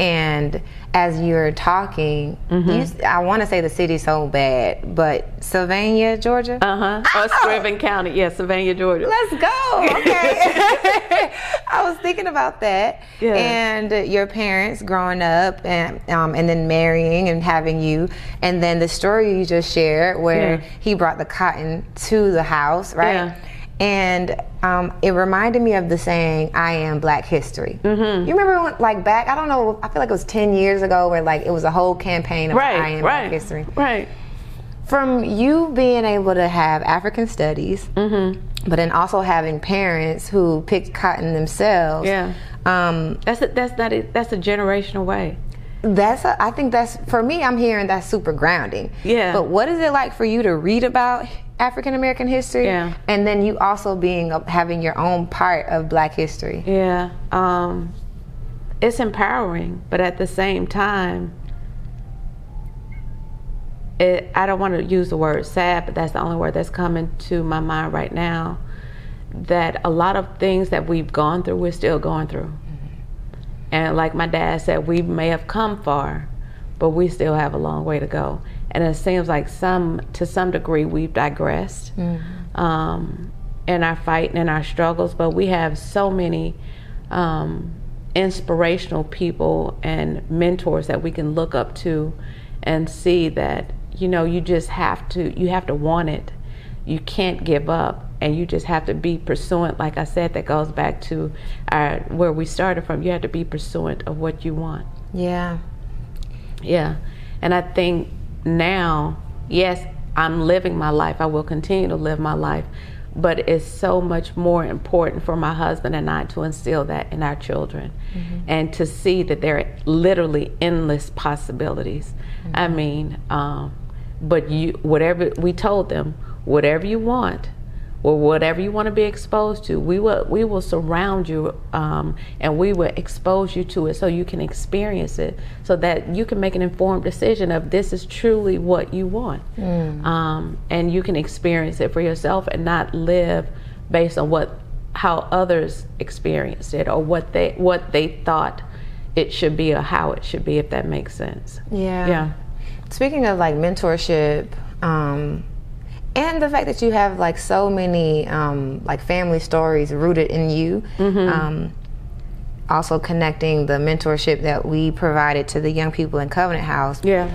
and as you're talking, mm-hmm. you, I want to say the city so bad, but Sylvania, Georgia. Uh huh. Or Screven County, yeah, Sylvania, Georgia. Let's go. Okay. I was thinking about that, yeah. and your parents growing up, and um, and then marrying and having you, and then the story you just shared where yeah. he brought the cotton to the house, right? Yeah and um, it reminded me of the saying "I am Black History." Mm-hmm. You remember, when, like back? I don't know. I feel like it was ten years ago, where like it was a whole campaign of right, "I am right, Black History." Right. from you being able to have African studies, Mm-hmm. but then also having parents who picked cotton themselves. Yeah. Um, That's a, that's not a, that's a generational way. That's a, I think that's for me. I'm hearing that's super grounding. Yeah. But what is it like for you to read about African American history? Yeah. And then you also being having your own part of Black history. Yeah, um, it's empowering, but at the same time, it, I don't want to use the word sad, but that's the only word that's coming to my mind right now. That a lot of things that we've gone through, we're still going through. And like my dad said, we may have come far, but we still have a long way to go. And it seems like some, to some degree, we've digressed um, in our fight and in our struggles. But we have so many um, inspirational people and mentors that we can look up to, and see that you know you just have to you have to want it. You can't give up, and you just have to be pursuant. Like I said, that goes back to our where we started from. You have to be pursuant of what you want. Yeah. Yeah. And I think now, yes, I'm living my life. I will continue to live my life. But it's so much more important for my husband and I to instill that in our children and to see that there are literally endless possibilities. I mean, um, but you, whatever we told them, whatever you want, or whatever you want to be exposed to, we will we will surround you um, and we will expose you to it so you can experience it, so that you can make an informed decision of this is truly what you want, um, and you can experience it for yourself and not live based on what how others experienced it or what they what they thought it should be or how it should be, if that makes sense. Yeah. Yeah. Speaking of like mentorship, um, and the fact that you have like so many um, like family stories rooted in you, um, also connecting the mentorship that we provided to the young people in Covenant House, Yeah.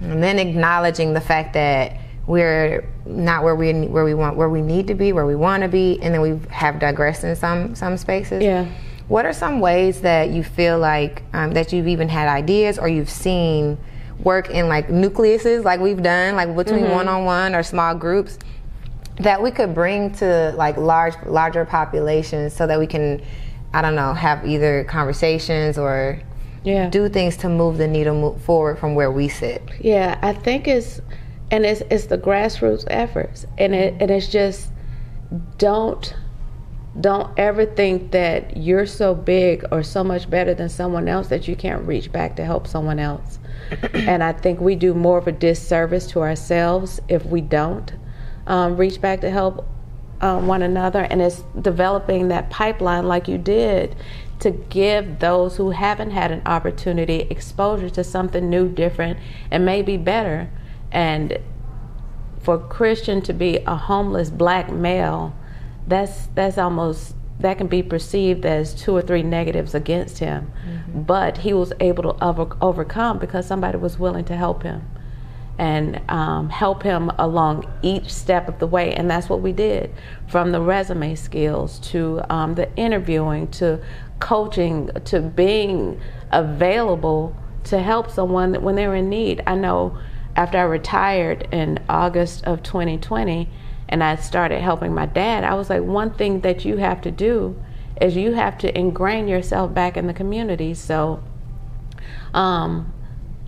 and then acknowledging the fact that we're not where we where we want where we need to be, where we want to be, and then we have digressed in some some spaces. Yeah. What are some ways that you feel like um, that you've even had ideas or you've seen work in like nucleuses, like we've done, like between mm-hmm. one-on-one or small groups, that we could bring to like large larger populations so that we can, I don't know, have either conversations or Yeah. do things to move the needle forward from where we sit. Yeah, I think it's and it's it's the grassroots efforts, and it and it's just don't don't ever think that you're so big or so much better than someone else that you can't reach back to help someone else. And I think we do more of a disservice to ourselves if we don't um, reach back to help um, one another. And it's developing that pipeline like you did to give those who haven't had an opportunity exposure to something new, different, and maybe better. And for Christian to be a homeless black male, that's that's almost that can be perceived as two or three negatives against him. But he was able to over, overcome because somebody was willing to help him and um, help him along each step of the way. And that's what we did from the resume skills to um, the interviewing to coaching to being available to help someone when they're in need. I know after I retired in August of 2020 and I started helping my dad, I was like, one thing that you have to do is you have to ingrain yourself back in the community. So, um,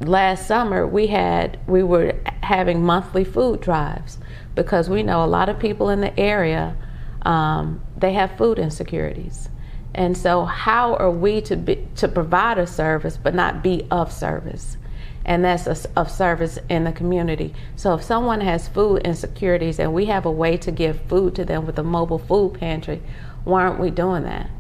last summer we had we were having monthly food drives because we know a lot of people in the area um, they have food insecurities. And so how are we to be to provide a service but not be of service? And that's a, of service in the community. So if someone has food insecurities and we have a way to give food to them with a mobile food pantry why aren't we doing that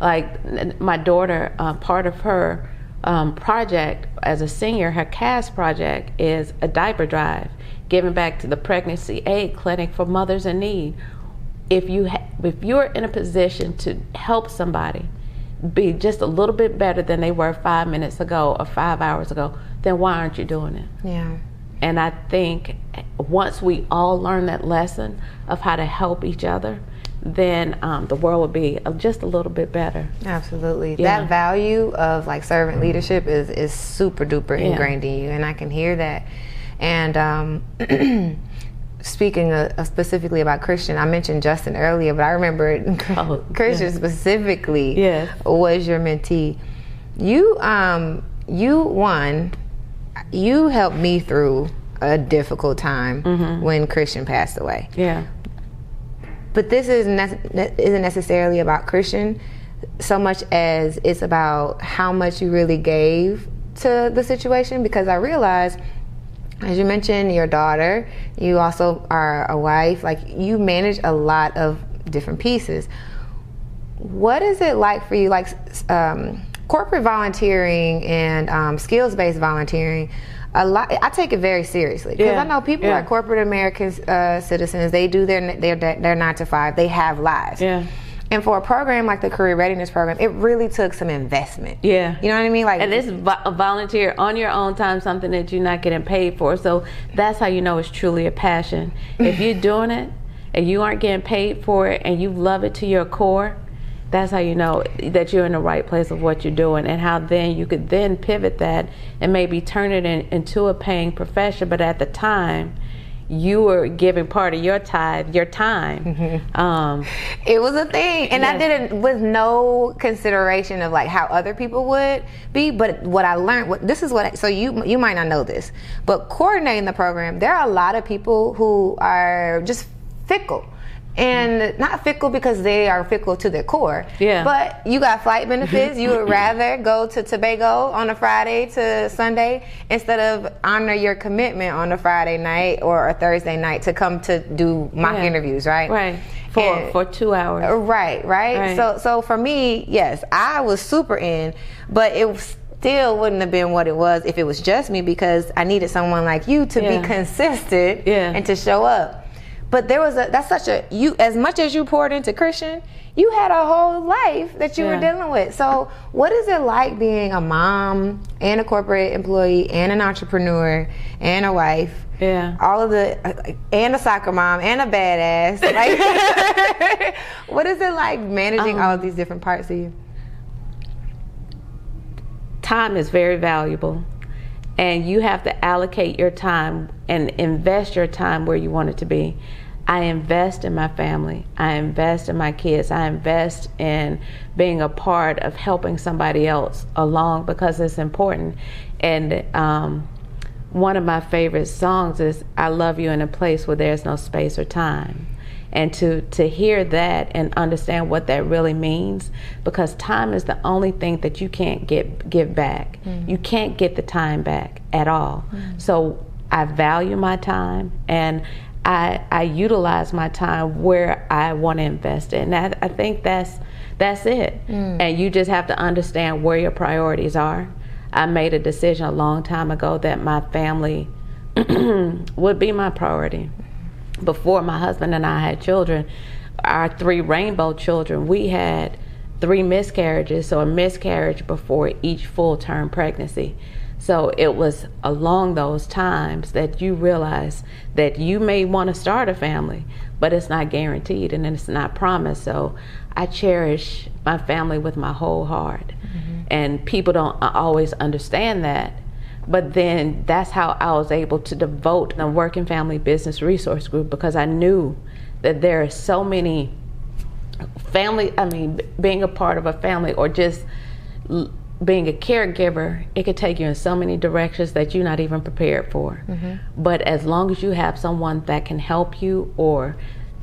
like my daughter uh, part of her um, project as a senior, her CAS project is a diaper drive, giving back to the pregnancy aid clinic for mothers in need. If you ha- if you're in a position to help somebody be just a little bit better than they were five minutes ago or five hours ago, then why aren't you doing it? Yeah. And I think once we all learn that lesson of how to help each other, then um, the world would be just a little bit better. Absolutely. Yeah. That value of like servant leadership is is super duper Yeah. ingrained in you and I can hear that. And um, speaking of, of specifically about Christian, I mentioned Justin earlier, but I remember Oh, Christian yeah. specifically Yes. was your mentee. You, um, you won. You helped me through a difficult time Mm-hmm. when Christian passed away. Yeah. But this is ne- isn't necessarily about Christian so much as it's about how much you really gave to the situation because I realized as you mentioned your daughter you also are a wife like you manage a lot of different pieces. What is it like for you like um, corporate volunteering and um, skills-based volunteering a lot i take it very seriously because Yeah, i know people yeah. are corporate american uh, citizens they do their, their their nine to five they have lives Yeah. and for a program like the career readiness program it really took some investment Yeah. you know what i mean like And it's vo- a volunteer on your own time, something that you're not getting paid for. So that's how you know it's truly a passion. If you're doing it and you aren't getting paid for it and you love it to your core, that's how you know that you're in the right place of what you're doing and how then you could then pivot that and maybe turn it in, into a paying profession. But at the time, you were giving part of your tithe, your time. Um, It was a thing, and I did it with no consideration of like how other people would be. But what I learned, what this is what. I, so you you might not know this, but coordinating the program, there are a lot of people who are just fickle. And not fickle because they are fickle to their core. Yeah. But you got flight benefits. you would rather go to Tobago on a Friday to Sunday instead of honor your commitment on a Friday night or a Thursday night to come to do mock Yeah. interviews, right? right. For, And- for two hours. Uh, right, right, Right. So, so for me, yes, I was super in, but it still wouldn't have been what it was if it was just me because I needed someone like you to Yeah. be consistent Yeah. and to show up. But there was a that's such a you as much as you poured into Christian, you had a whole life that you were dealing with. So, what is it like being a mom and a corporate employee and an entrepreneur and a wife? Yeah. all of the and a soccer mom and a badass. Like, what is it like managing all um, of these different parts of you? time is very valuable and you have to allocate your time and invest your time where you want it to be i invest in my family. I invest in my kids. I invest in being a part of helping somebody else along because it's important. And um, one of my favorite songs is i love you in a place where there's no space or time. And to to hear that and understand what that really means because time is the only thing that you can't get give back. You can't get the time back at all. So i value my time and I, I utilize my time where I want to invest it, and I, I think that's that's it. Mm. And you just have to understand where your priorities are. I made a decision a long time ago that my family would be my priority before my husband and I had children, our three rainbow children, we had three miscarriages, so a miscarriage before each full term pregnancy. So it was along those times that you realize that you may want to start a family, but it's not guaranteed and it's not promised. So I cherish my family with my whole heart. Mm-hmm. And people don't uh, always understand that. But then that's how I was able to devote the Working Family Business Resource Group because I knew that there are so many family, I mean, being a part of a family or just being a caregiver, it could take you in so many directions that you're not even prepared for. Mm-hmm. But as long as you have someone that can help you or,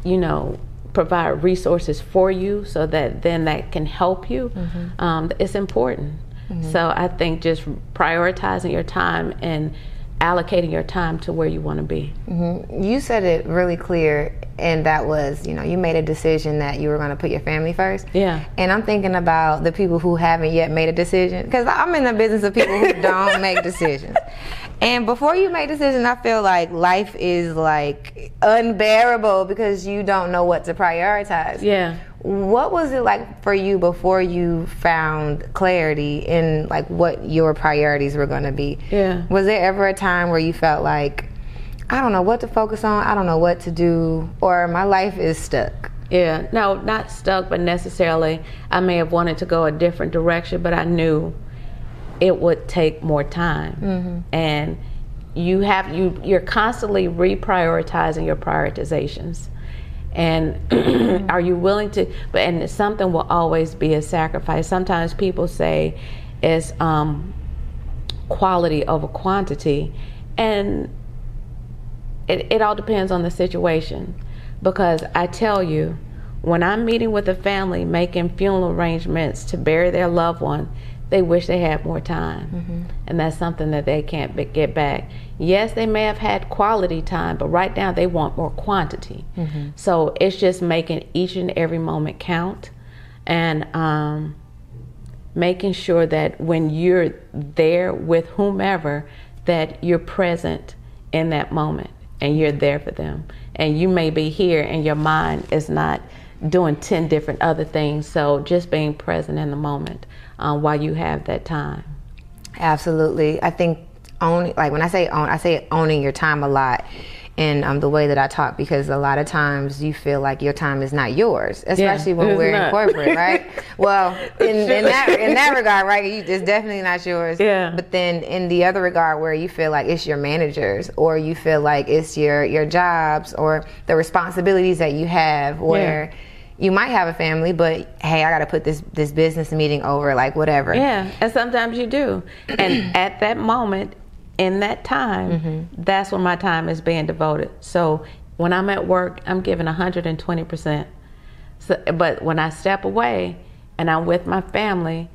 you know, provide resources for you so that then that can help you, mm-hmm. um, it's important. Mm-hmm. So I think just prioritizing your time and allocating your time to where you want to be. Mm-hmm. You said it really clear, and that was, you know, you made a decision that you were going to put your family first. Yeah. And I'm thinking about the people who haven't yet made a decision, because I'm in the business of people who don't make decisions. And before you make decisions, I feel like life is like unbearable because you don't know what to prioritize. Yeah. What was it like for you before you found clarity in like what your priorities were going to be? Yeah. Was there ever a time where you felt like I don't know what to focus on, I don't know what to do, or my life is stuck? Yeah, no, not stuck, but necessarily I may have wanted to go a different direction, but I knew it would take more time. Mm-hmm. And you have you you're constantly reprioritizing your prioritizations and are you willing to but and something will always be a sacrifice. Sometimes people say it's um, quality over quantity. And it, it all depends on the situation. Because i tell you when i'm meeting with a family making funeral arrangements to bury their loved one they wish they had more time. Mm-hmm. and that's something that they can't get back. Yes they may have had quality time but right now they want more quantity. Mm-hmm. so it's just making each and every moment count and um, making sure that when you're there with whomever that you're present in that moment and you're there for them. And you may be here and your mind is not doing 10 different other things. So just being present in the moment um, while you have that time absolutely i think own like when i say own i say owning your time a lot in um, the way that I talk because a lot of times you feel like your time is not yours, especially yeah, when we're not. in corporate, right? well, in, in, that in that regard, right, it's definitely not yours. Yeah. But then in the other regard, where you feel like it's your managers, or you feel like it's your your jobs, or the responsibilities that you have, where. Yeah you might have a family, but hey, I got to put this this business meeting over, like whatever. Yeah, and sometimes you do. And at that moment, in that time, mm-hmm. that's when my time is being devoted. So when I'm at work, I'm giving 120%. So, but when I step away and I'm with my family,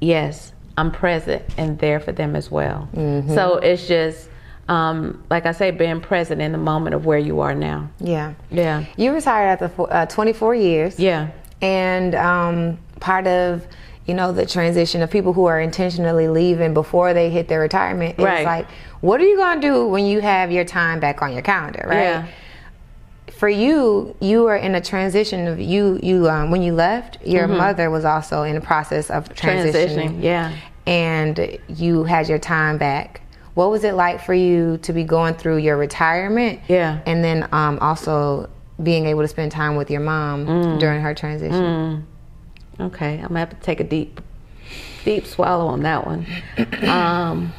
yes, I'm present and there for them as well. Mm-hmm. So it's just, um, like I say, being present in the moment of where you are now. Yeah. Yeah. You retired after uh, 24 years. Yeah. And um, part of you know, the transition of people who are intentionally leaving before they hit their retirement. It's right. like, what are you going to do when you have your time back on your calendar, right? Yeah. For you, you were in a transition of you. You um, when you left, your mm-hmm. mother was also in the process of transitioning. transitioning. Yeah, and you had your time back. What was it like for you to be going through your retirement? Yeah, and then um, also being able to spend time with your mom mm. during her transition. Mm. Okay, I'm gonna have to take a deep, deep swallow on that one. Um,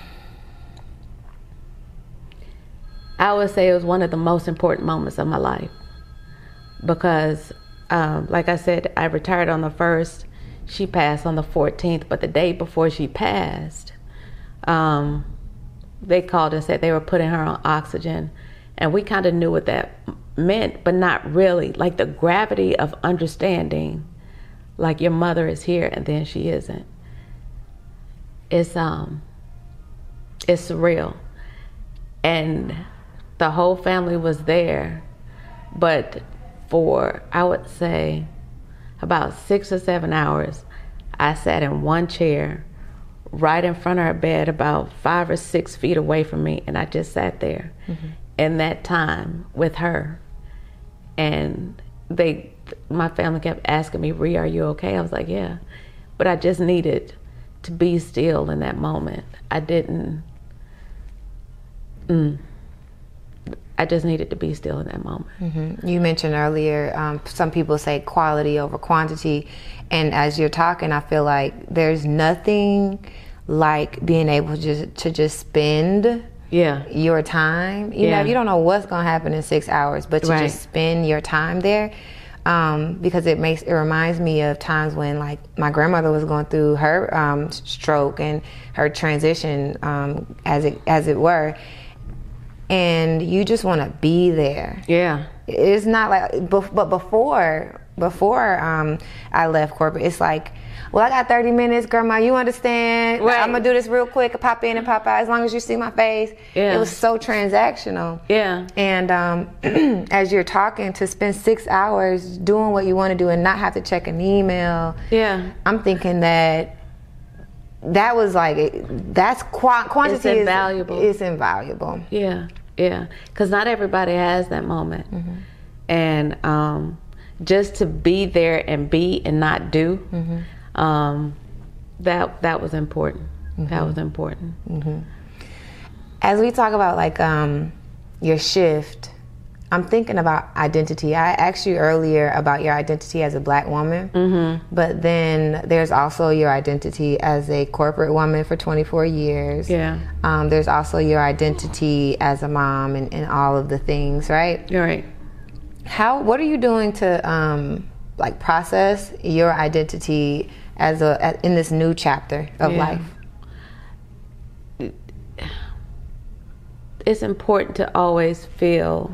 I would say it was one of the most important moments of my life because, um, like I said, I retired on the first. She passed on the 14th, but the day before she passed, um, they called and said they were putting her on oxygen, and we kind of knew what that meant, but not really. Like the gravity of understanding like your mother is here and then she isn't. It's um it's surreal. And the whole family was there, but for I would say about 6 or 7 hours I sat in one chair right in front of her bed about 5 or 6 feet away from me and I just sat there mm-hmm. in that time with her. And they my family kept asking me, "Ree, are you okay?" I was like, "Yeah," but I just needed to be still in that moment. I didn't. Mm, I just needed to be still in that moment. Mm-hmm. You mentioned earlier, um, some people say quality over quantity, and as you're talking, I feel like there's nothing like being able to just, to just spend yeah your time. You yeah. know, you don't know what's gonna happen in six hours, but to right. just spend your time there um, because it makes it reminds me of times when like my grandmother was going through her um, stroke and her transition um, as it as it were, and you just want to be there. Yeah, it's not like but before before um, I left corporate, it's like well, I got 30 minutes, grandma, you understand? Right. I'm gonna do this real quick, pop in and pop out as long as you see my face. Yeah. It was so transactional. Yeah. And um, as you're talking, to spend six hours doing what you want to do and not have to check an email. Yeah. I'm thinking that that was like that's qu- quantity it's invaluable. Is, it's invaluable. Yeah, yeah, because not everybody has that moment, mm-hmm. and um, just to be there and be and not do. Mm-hmm um, that that was important. Mm-hmm. That was important. Mm-hmm. As we talk about like um, your shift I'm thinking about identity. I asked you earlier about your identity as a black woman, mm-hmm. but then there's also your identity as a corporate woman for 24 years. Yeah. Um, there's also your identity as a mom and, and all of the things, right? You're right. How? What are you doing to um, like process your identity as a in this new chapter of Yeah. life? it's important to always feel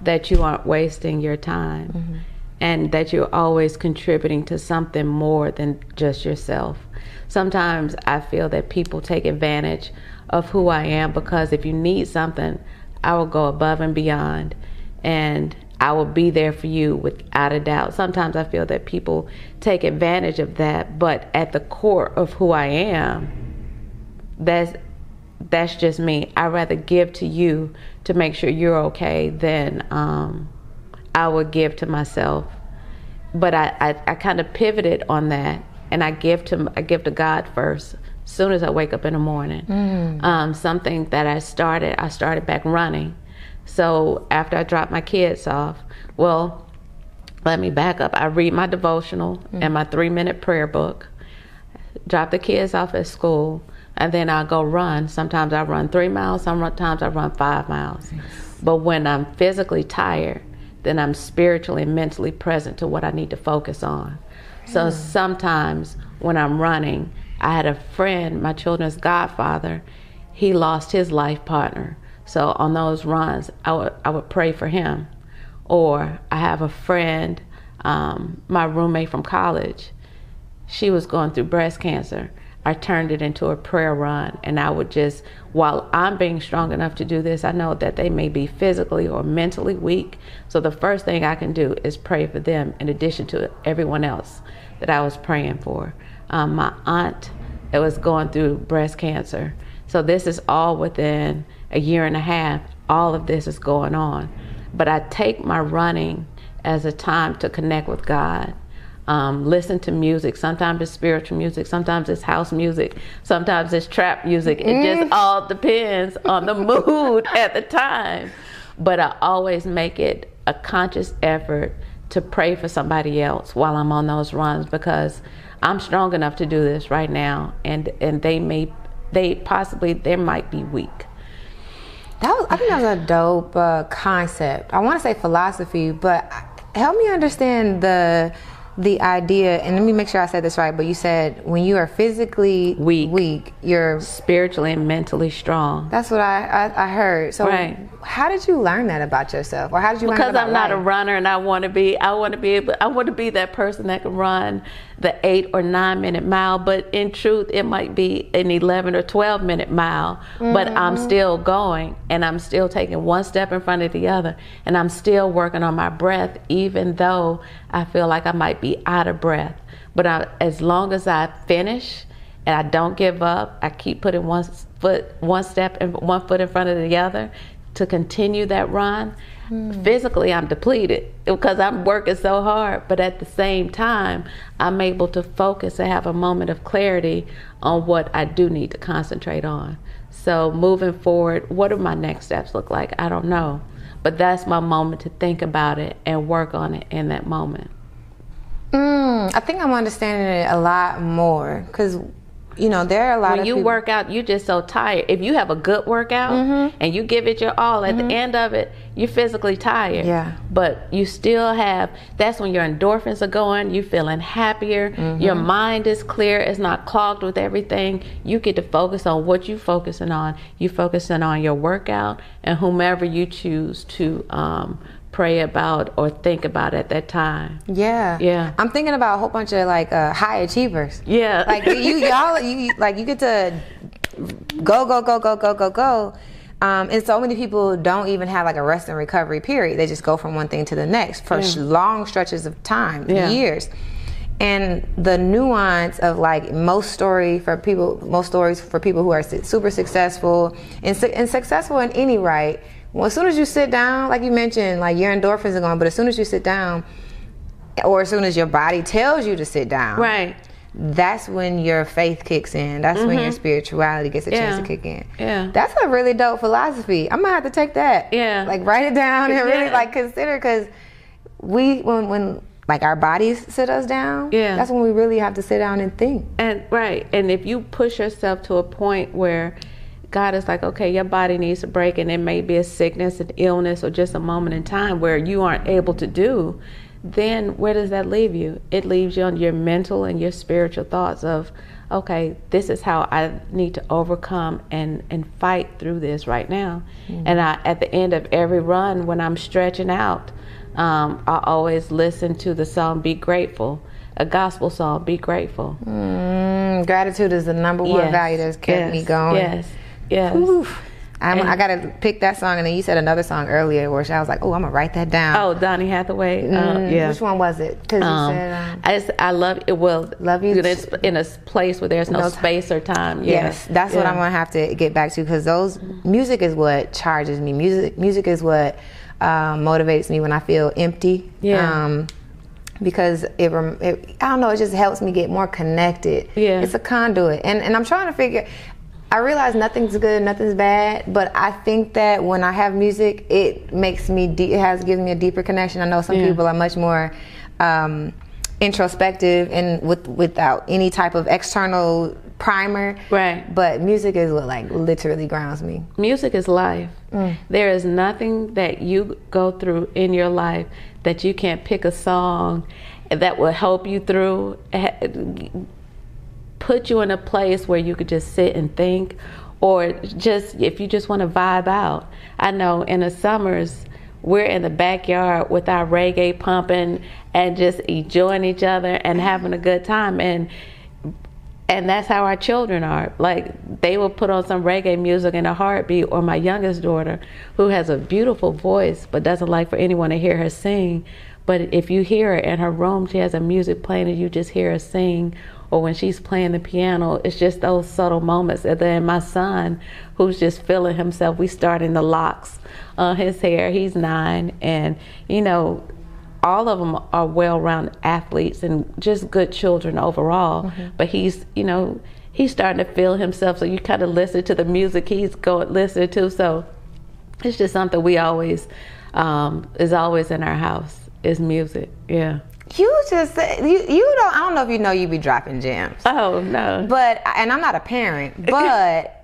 that you aren't wasting your time and that you're always contributing to something more than just yourself. Sometimes I feel that people take advantage of who I am because if you need something, I will go above and beyond and I will be there for you without a doubt. Sometimes I feel that people take advantage of that, but at the core of who I am, that's that's just me. I'd rather give to you to make sure you're okay than um, I would give to myself. But I, I, I kind of pivoted on that, and I give to I give to God first. As soon as I wake up in the morning, um, something that I started, I started back running. So after I drop my kids off, well, let me back up. I read my devotional and my mm. three minute prayer book drop the kids off at school, and then I'll go run. Sometimes I run three miles, sometimes I run five miles. But when I'm physically tired, then I'm spiritually and mentally present to what I need to focus on. So sometimes when I'm running, I had a friend, my children's godfather, he lost his life partner. So on those runs, I would, I would pray for him. Or I have a friend, um, my roommate from college, she was going through breast cancer. I turned it into a prayer run, and I would just, while I'm being strong enough to do this, I know that they may be physically or mentally weak. So the first thing I can do is pray for them, in addition to everyone else that I was praying for. Um, my aunt that was going through breast cancer. So this is all within a year and a half. All of this is going on, but I take my running as a time to connect with God um, listen to music. Sometimes it's spiritual music, sometimes it's house music, sometimes it's trap music. It just all depends on the mood at the time. But I always make it a conscious effort to pray for somebody else while I'm on those runs because I'm strong enough to do this right now, and and they may, they possibly, they might be weak. That was, I think that was a dope uh, concept. I want to say philosophy, but help me understand the the idea. And let me make sure I said this right. But you said when you are physically Weak. weak, you're. Spiritually and mentally strong. That's what I, I, I heard. So, Right. how did you learn that about yourself, or how did you learn because I'm not a runner and I want to be I want to be able I want to be that person that can run the 8 or 9 minute mile but in truth it might be an 11 or 12 minute mile but I'm Mm-hmm. still going and I'm still taking one step in front of the other and I'm still working on my breath even though I feel like I might be out of breath but I, as long as I finish and I don't give up. I keep putting one foot, one step, and one foot in front of the other to continue that run. Hmm. Physically, I'm depleted because I'm working so hard, but at the same time, I'm able to focus and have a moment of clarity on what I do need to concentrate on. So, moving forward, what do my next steps look like? I don't know, but that's my moment to think about it and work on it in that moment. Mm, I think I'm understanding it a lot more because, you know, there are a lot when of you people- work out, you're just so tired. If you have a good workout Mm-hmm. and you give it your all, at the end of it, you're physically tired. Yeah. But you still have. That's when your endorphins are going. You're feeling happier. Mm-hmm. Your mind is clear. It's not clogged with everything. You get to focus on what you're focusing on. you're focusing on your workout and whomever you choose to um, pray about or think about at that time. Yeah. Yeah. I'm thinking about a whole bunch of like uh, high achievers. Yeah. Like you y'all you like you get to go go go go go go go. Um, and so many people don't even have like a rest and recovery period. They just go from one thing to the next for long stretches of time, Yeah. years. And the nuance of like most story for people, most stories for people who are super successful and, and successful in any right. Well, as soon as you sit down, like you mentioned, like your endorphins are gone, but as soon as you sit down, or as soon as your body tells you to sit down, right. that's when your faith kicks in. That's when your spirituality gets a chance Mm-hmm. To kick in. Yeah. That's a really dope philosophy. I'm gonna have to take that. Yeah. Like write it down and really like consider because we when when like our bodies sit us down. Yeah. That's when we really have to sit down and think. And right, and if you push yourself to a point where God is like, okay, your body needs a break, and it may be a sickness, an illness, or just a moment in time where you aren't able to do, then where does that leave you? It leaves you on your mental and your spiritual thoughts of, okay, this is how I need to overcome and and fight through this right now. And I, at the end of every run, when I'm stretching out, um, I always listen to the song "Be Grateful." A gospel song, "Be Grateful." Mm, gratitude is the number one Yes, value that's kept me going. Yes, yes. I gotta pick that song, and then you said another song earlier where I was like, "Oh, I'm gonna write that down." Oh, Donny Hathaway. Uh, Mm, yeah. Which one was it? Because you Um, said, um, I just I love it. Well, Love you It's in a place where there's no, No space or time. Yeah. yes, that's what I'm gonna have to get back to because those music is what charges me. Music, music is what um, motivates me when I feel empty. Yeah. Um, because it, it, I don't know, it just helps me get more connected. Yeah. It's a conduit, and and I'm trying to figure. I realize nothing's good, nothing's bad, but I think that when I have music, it makes me, de- it has given me a deeper connection. I know some Yeah. people are much more um, introspective and with without any type of external primer. Right. But music is what like literally grounds me. Music is life. There is nothing that you go through in your life that you can't pick a song that will help you through, eh, put you in a place where you could just sit and think, or just if you just want to vibe out. I know in the summers, we're in the backyard with our reggae pumping and just enjoying each other and having a good time. And and that's how our children are. Like they will put on some reggae music in a heartbeat. Or my youngest daughter, who has a beautiful voice but doesn't like for anyone to hear her sing. But if you hear her in her room, she has a music playing, and you just hear her sing. Or when she's playing the piano, it's just those subtle moments. And then my son, who's just feeling himself, we starting the locks on his hair. He's nine, and you know, all of them are well-rounded athletes and just good children overall. But he's, you know, he's starting to feel himself. So you kind of listen to the music he's going listen to. So it's just something we always um, is always in our house is music. Yeah. You just you you don't I don't know if you know you be dropping gems. Oh no. But and I'm not a parent, but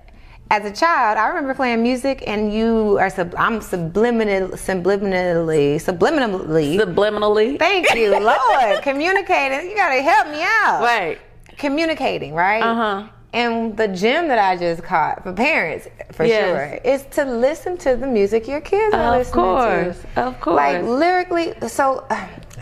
as a child, I remember playing music and you are sub, I'm subliminal subliminally subliminally Subliminally. Thank you, Lord. Communicating. You gotta help me out. Right. Communicating, right? Uh-huh. And the gem that I just caught for parents, for Yes. sure, is to listen to the music your kids are Of listening course, to. of course. Like lyrically, so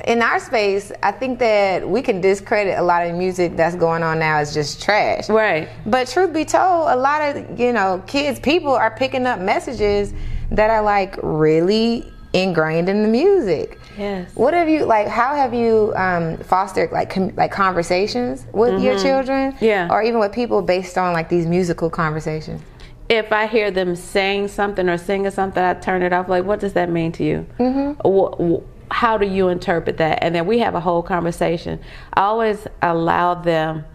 in our space, I think that we can discredit a lot of music that's going on now as just trash. Right. But truth be told, a lot of you know kids, people are picking up messages that are like really ingrained in the music. Yes. What have you like? How have you um, fostered like com- like conversations with your children? Mm-hmm. Yeah. Or even with people based on like these musical conversations. if I hear them saying something or singing something, I turn it off. Like, what does that mean to you? Mm-hmm. how do you interpret that? And then we have a whole conversation. I always allow them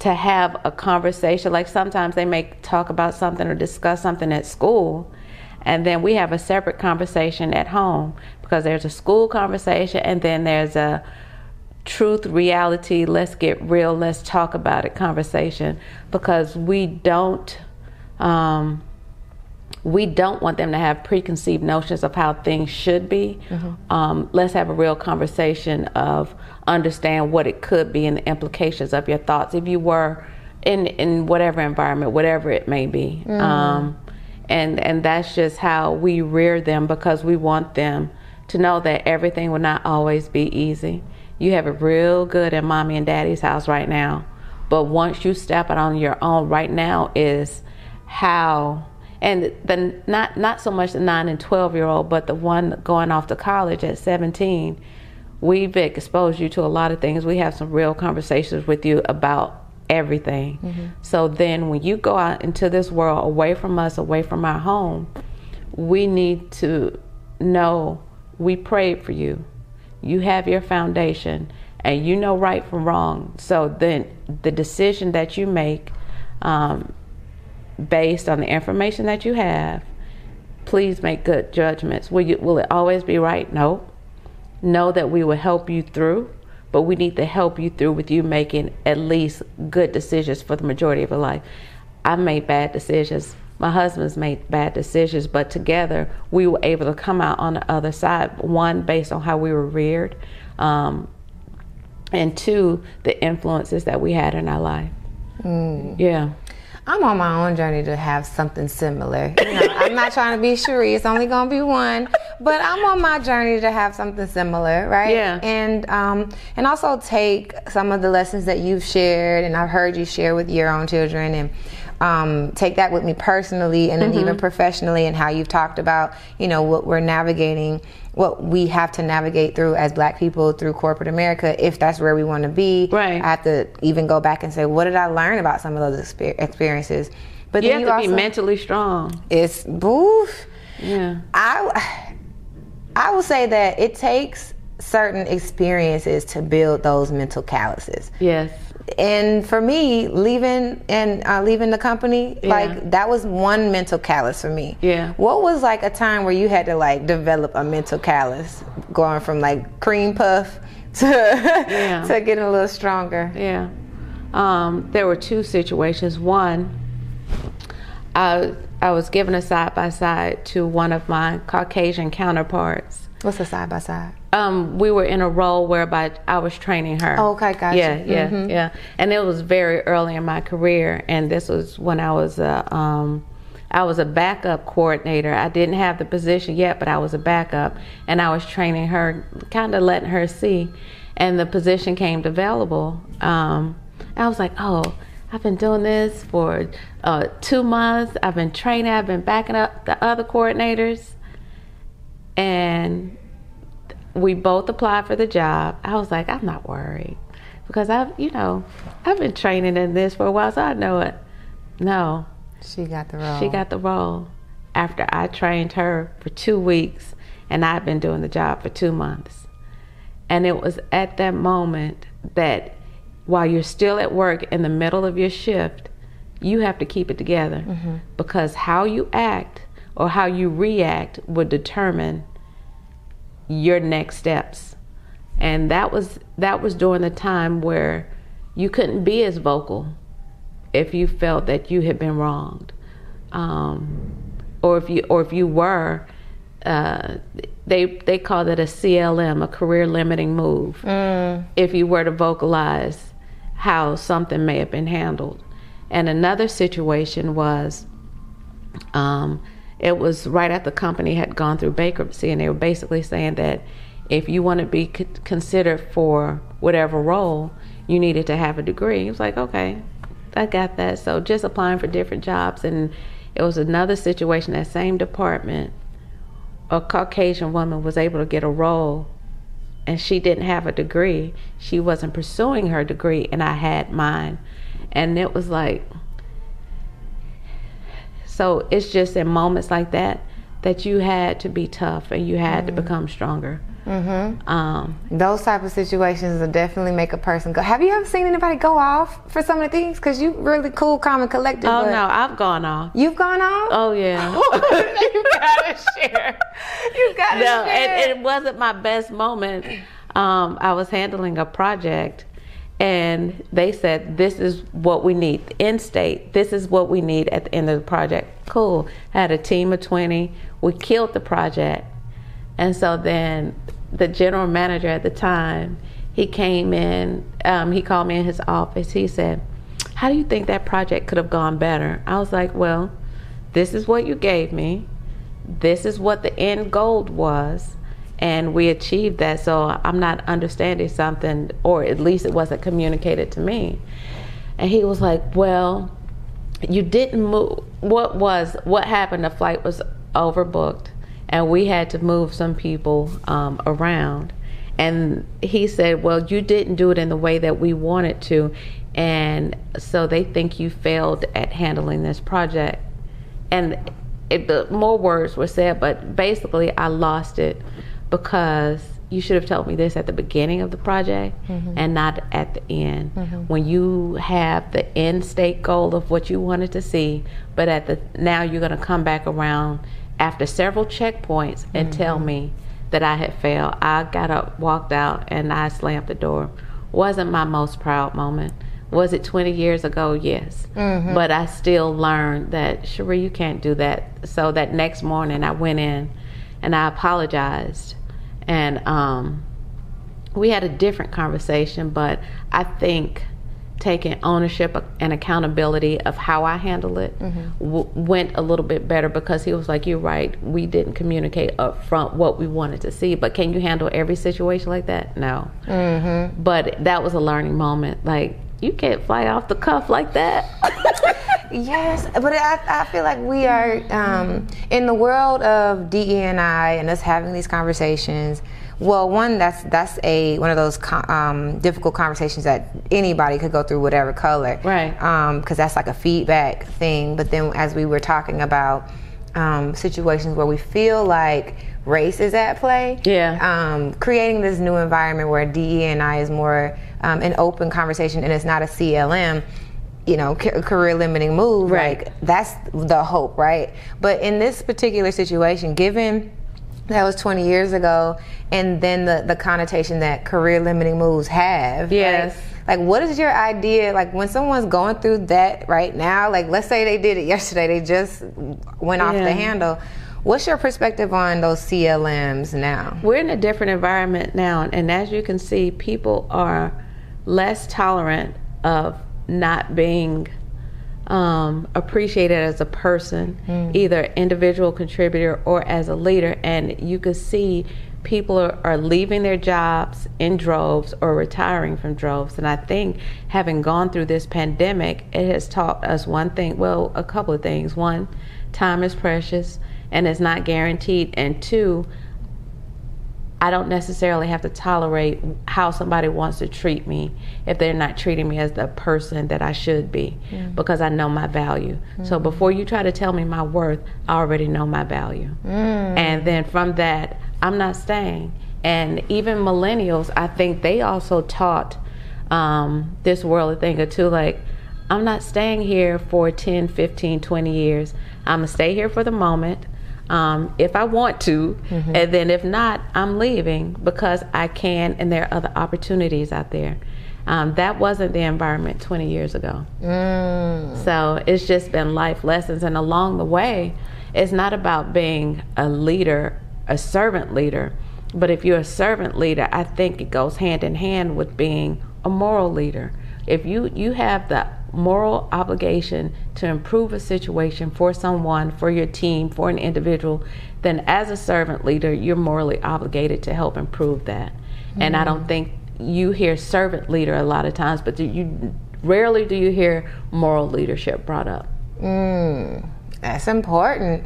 to have a conversation. Like sometimes they may talk about something or discuss something at school, and then we have a separate conversation at home because there's a school conversation and then there's a truth, reality, let's get real, let's talk about it conversation because we don't um, we don't want them to have preconceived notions of how things should be. Um, let's have a real conversation of understand what it could be and the implications of your thoughts if you were in in whatever environment, whatever it may be. Um, and and that's just how we rear them because we want them to know that everything will not always be easy. You have it real good at mommy and daddy's house right now, but once you step out on your own, right now is how and the not not so much the nine and twelve year old, but the one going off to college at seventeen. We've exposed you to a lot of things. We have some real conversations with you about everything. So then, when you go out into this world, away from us, away from our home, we need to know we prayed for you. You have your foundation. and you know right from wrong. So then the decision that you make, um, based on the information that you have, please make good judgments. Will you? Will it always be right? No. Know that we will help you through, but we need to help you through with you making at least good decisions for the majority of your life. I've made bad decisions. My husband's made bad decisions, but together we were able to come out on the other side. One, based on how we were reared, um, and two, the influences that we had in our life. Yeah. I'm on my own journey to have something similar. You know, I'm not trying to be Cherye. It's only gonna be one, but I'm on my journey to have something similar, right? Yeah. And um, and also take some of the lessons that you've shared, and I've heard you share with your own children, and um, take that with me personally, and then even professionally, and how you've talked about, you know, what we're navigating, what we have to navigate through as Black people through corporate America, if that's where we want to be. Right. I have to even go back and say, what did I learn about some of those exper- experiences? But You then have you to be mentally strong. it's boof. Yeah. I I will say that it takes certain experiences to build those mental calluses. Yes. And for me, leaving and uh, leaving the company, Yeah. like that was one mental callus for me. Yeah. What was like a time where you had to like develop a mental callus, going from like cream puff to to getting a little stronger? Yeah. Um, there were two situations. One, I, I was given a side by side to one of my Caucasian counterparts. What's a side by side? Um, we were in a role whereby I was training her. Oh, okay, gotcha. Yeah, yeah, yeah. And it was very early in my career, and this was when I was a, um, I was a backup coordinator. I didn't have the position yet, but I was a backup, and I was training her, kind of letting her see. And the position came available. Um, I was like, oh. I've been doing this for uh, two months. I've been training. I've been backing up the other coordinators, and we both applied for the job. I was like, I'm not worried because I've, you know, I've been training in this for a while, so I know it. No, She got the role. she got the role after I trained her for two weeks, and I've been doing the job for two months. And it was at that moment that while you're still at work in the middle of your shift, you have to keep it together mm-hmm. because how you act or how you react would determine your next steps. And that was that was during the time where you couldn't be as vocal if you felt that you had been wronged, um, or if you or if you were. Uh, they they called it a CLM, a career limiting move. If you were to vocalize how something may have been handled, and another situation was um, it was right after the company had gone through bankruptcy, and they were basically saying that if you want to be considered for whatever role, you needed to have a degree. It was like, okay, I got that. So just applying for different jobs, and it was another situation. That same department, a Caucasian woman was able to get a role, and she didn't have a degree. She wasn't pursuing her degree, and I had mine, and it was like. So it's just in moments like that that you had to be tough and you had to become stronger. Mm-hmm. Um, Those type of situations will definitely make a person go. Have you ever seen anybody go off for some of the things? Because you really cool, calm, and collected. oh no, I've gone off. You've gone off? Oh yeah. you gotta share. You gotta no, share. and, and it wasn't my best moment. Um, I was handling a project, and they said, "This is what we need in state. This is what we need at the end of the project." Cool. Had a team of twenty. We killed the project, and so then the general manager at the time, he came in. Um, he called me in his office. He said, "How do you think that project could have gone better?" I was like, "Well, this is what you gave me." this is what the end goal was and we achieved that. So i'm not understanding something or at least it wasn't communicated to me. And he was like well you didn't move what was what happened? The flight was overbooked and we had to move some people um, around. And he said well you didn't do it in the way that we wanted to and so they think you failed at handling this project. And it, the more words were said, but basically I lost it because you should have told me this at the beginning of the project mm-hmm. and not at the end. Mm-hmm. When you have the end state goal of what you wanted to see, but at the now you're going to come back around after several checkpoints and tell mm-hmm. me that I had failed. I got up, walked out, and I slammed the door. Wasn't my most proud moment. Was it 20 years ago? Yes. But I still learned that, Cherye, you can't do that. So that next morning, I went in and I apologized. And um, we had a different conversation, but I think taking ownership and accountability of how I handle it w- went a little bit better because he was like, "You're right. We didn't communicate up front what we wanted to see, but can you handle every situation like that? No. Mm-hmm. But that was a learning moment. Like you can't fly off the cuff like that. Yes, but I, I feel like we are um, in the world of DE and I and us having these conversations. Well, one that's that's a one of those co- um, difficult conversations that anybody could go through, whatever color, Right. Because that's like a feedback thing. But then, as we were talking about um, situations where we feel like race is at play, Yeah. um, creating this new environment where DE and I is more um, an open conversation and it's not a CLM you know, ca- career limiting move. Right. Like that's the hope, right? But in this particular situation, given that was 20 years ago, and then the, the connotation that career limiting moves have. Yes. Like, like, what is your idea? Like, when someone's going through that right now, like, let's say they did it yesterday, they just went off Yeah. the handle. What's your perspective on those CLMs now? We're in a different environment now, and as you can see, people are less tolerant of not being um, appreciated as a person, either individual contributor or as a leader. And you can see people are, are leaving their jobs in droves or retiring from droves. And I think having gone through this pandemic, it has taught us one thing well, a couple of things. One, time is precious and it's not guaranteed. And two, I don't necessarily have to tolerate how somebody wants to treat me if they're not treating me as the person that I should be because I know my value. So before you try to tell me my worth, I already know my value. And then from that, I'm not staying. And even millennials, I think they also taught um, this world a thing or two like, I'm not staying here for 10, 15, 20 years. I'm going to stay here for the moment um, if I want to, and then if not, I'm leaving because I can, and there are other opportunities out there. Um, that wasn't the environment 20 years ago. So it's just been life lessons, and along the way, it's not about being a leader, a servant leader, but if you're a servant leader, I think it goes hand in hand with being a moral leader. If you you have the moral obligation to improve a situation for someone, for your team, for an individual, then as a servant leader, you're morally obligated to help improve that. And I don't think you hear servant leader a lot of times, but do you rarely do you hear moral leadership brought up. Mm, that's important.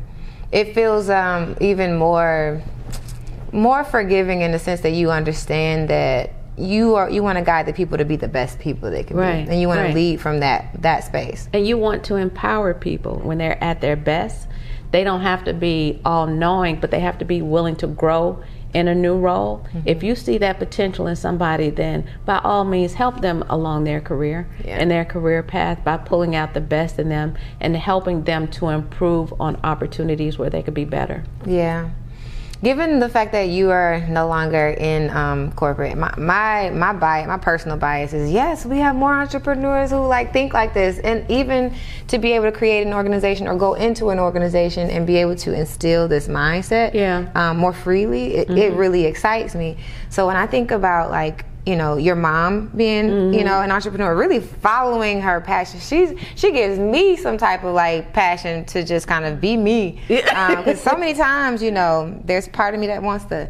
It feels um, even more more forgiving in the sense that you understand that you are you want to guide the people to be the best people they can Right, be, and you want right. to lead from that that space. And you want to empower people when they're at their best. They don't have to be all knowing, but they have to be willing to grow in a new role. Mm-hmm. If you see that potential in somebody, then by all means help them along their career Yeah. and their career path by pulling out the best in them and helping them to improve on opportunities where they could be better. Yeah. Given the fact that you are no longer in um, corporate, my my my bias, my personal bias is yes, we have more entrepreneurs who like think like this, and even to be able to create an organization or go into an organization and be able to instill this mindset, Yeah. um, more freely, it, it really excites me. So when I think about like you know your mom being you know an entrepreneur really following her passion. She's she gives me some type of like passion to just kind of be me. Because so many times you know there's part of me that wants to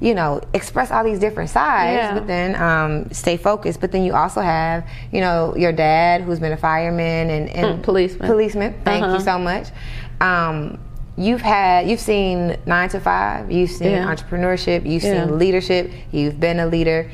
you know express all these different sides Yeah. but then um, stay focused. But then you also have you know your dad who's been a fireman and, and Mm, policeman. policeman. Thank Uh-huh. you so much. Um, you've had you've seen nine to five. You've seen Yeah. entrepreneurship. You've Yeah. seen leadership. You've been a leader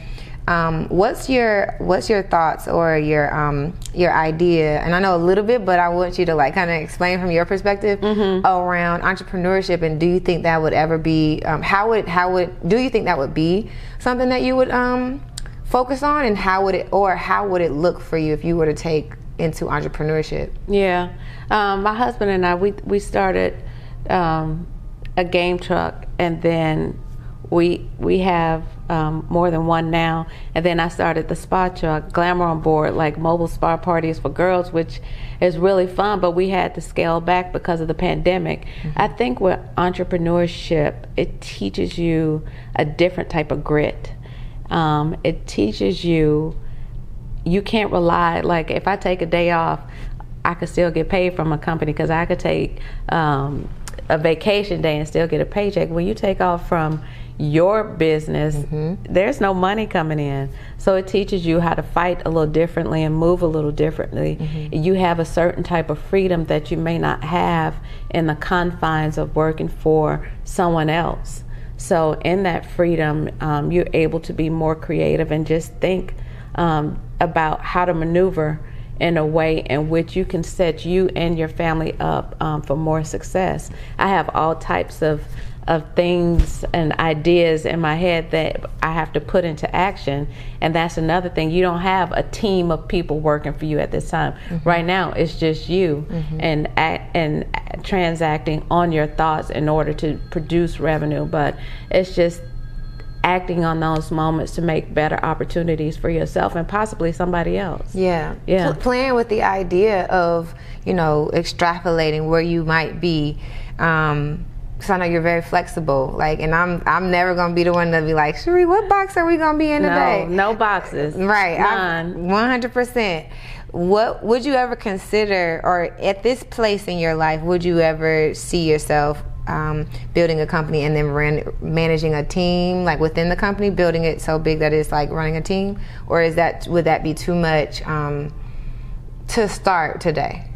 Um, what's your what's your thoughts or your um, your idea? And I know a little bit, but I want you to like kind of explain from your perspective around entrepreneurship. And do you think that would ever be um, how would how would do you think that would be something that you would um, focus on? And how would it or how would it look for you if you were to take into entrepreneurship? Yeah, um, my husband and I we we started um, a game truck, and then we we have um, more than one now. And then I started the spa truck, Glamour on Board, like mobile spa parties for girls, which is really fun. But we had to scale back because of the pandemic. I think with entrepreneurship, it teaches you a different type of grit. Um, it teaches you you can't rely like if I take a day off, I could still get paid from a company because I could take um, a vacation day and still get a paycheck. When you take off from your business, there's no money coming in. So it teaches you how to fight a little differently and move a little differently. You have a certain type of freedom that you may not have in the confines of working for someone else. So in that freedom, um, you're able to be more creative and just think um, about how to maneuver in a way in which you can set you and your family up um, for more success. I have all types of of things and ideas in my head that I have to put into action, and that's another thing. You don't have a team of people working for you at this time. Right now, it's just you and act, and transacting on your thoughts in order to produce revenue. But it's just acting on those moments to make better opportunities for yourself and possibly somebody else. Yeah. Yeah. Pl- playing with the idea of, you know, extrapolating where you might be. Um, so I know you're very flexible. Like, and I'm I'm never gonna be the one to be like, Cherye, what box are we gonna be in No, today? no boxes. Right. None. One hundred percent. What would you ever consider, or at this place in your life, would you ever see yourself um, building a company and then ran, managing a team, like within the company, building it so big that it's like running a team, or is that would that be too much um, to start today?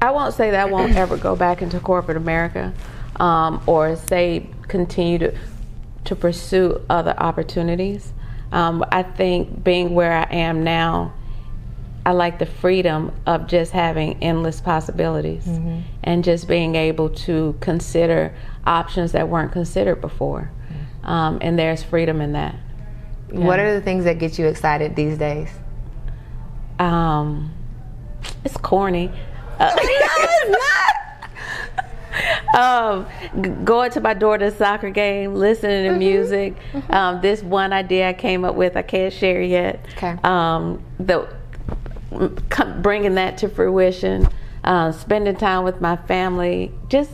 I won't say that I won't ever go back into corporate America, um, or say continue to to pursue other opportunities. Um, I think being where I am now, I like the freedom of just having endless possibilities and just being able to consider options that weren't considered before. Um, and there's freedom in that. What are the things that get you excited these days? Um, it's corny. Uh, um, going to my daughter's soccer game, listening to music. Um, this one idea I came up with, I can't share yet. Okay. Um, the bringing that to fruition, uh, spending time with my family. Just,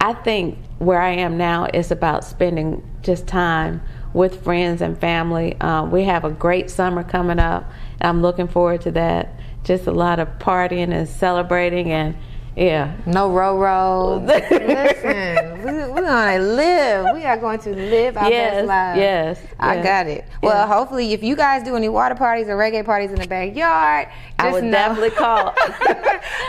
I think where I am now is about spending just time with friends and family. Um, we have a great summer coming up. I'm looking forward to that. Just a lot of partying and celebrating and yeah. No row row. Listen, we, we're gonna live. We are going to live our Yes, best lives. yes, I yeah. got it. Well, hopefully, if you guys do any water parties or reggae parties in the backyard, I would know- definitely call.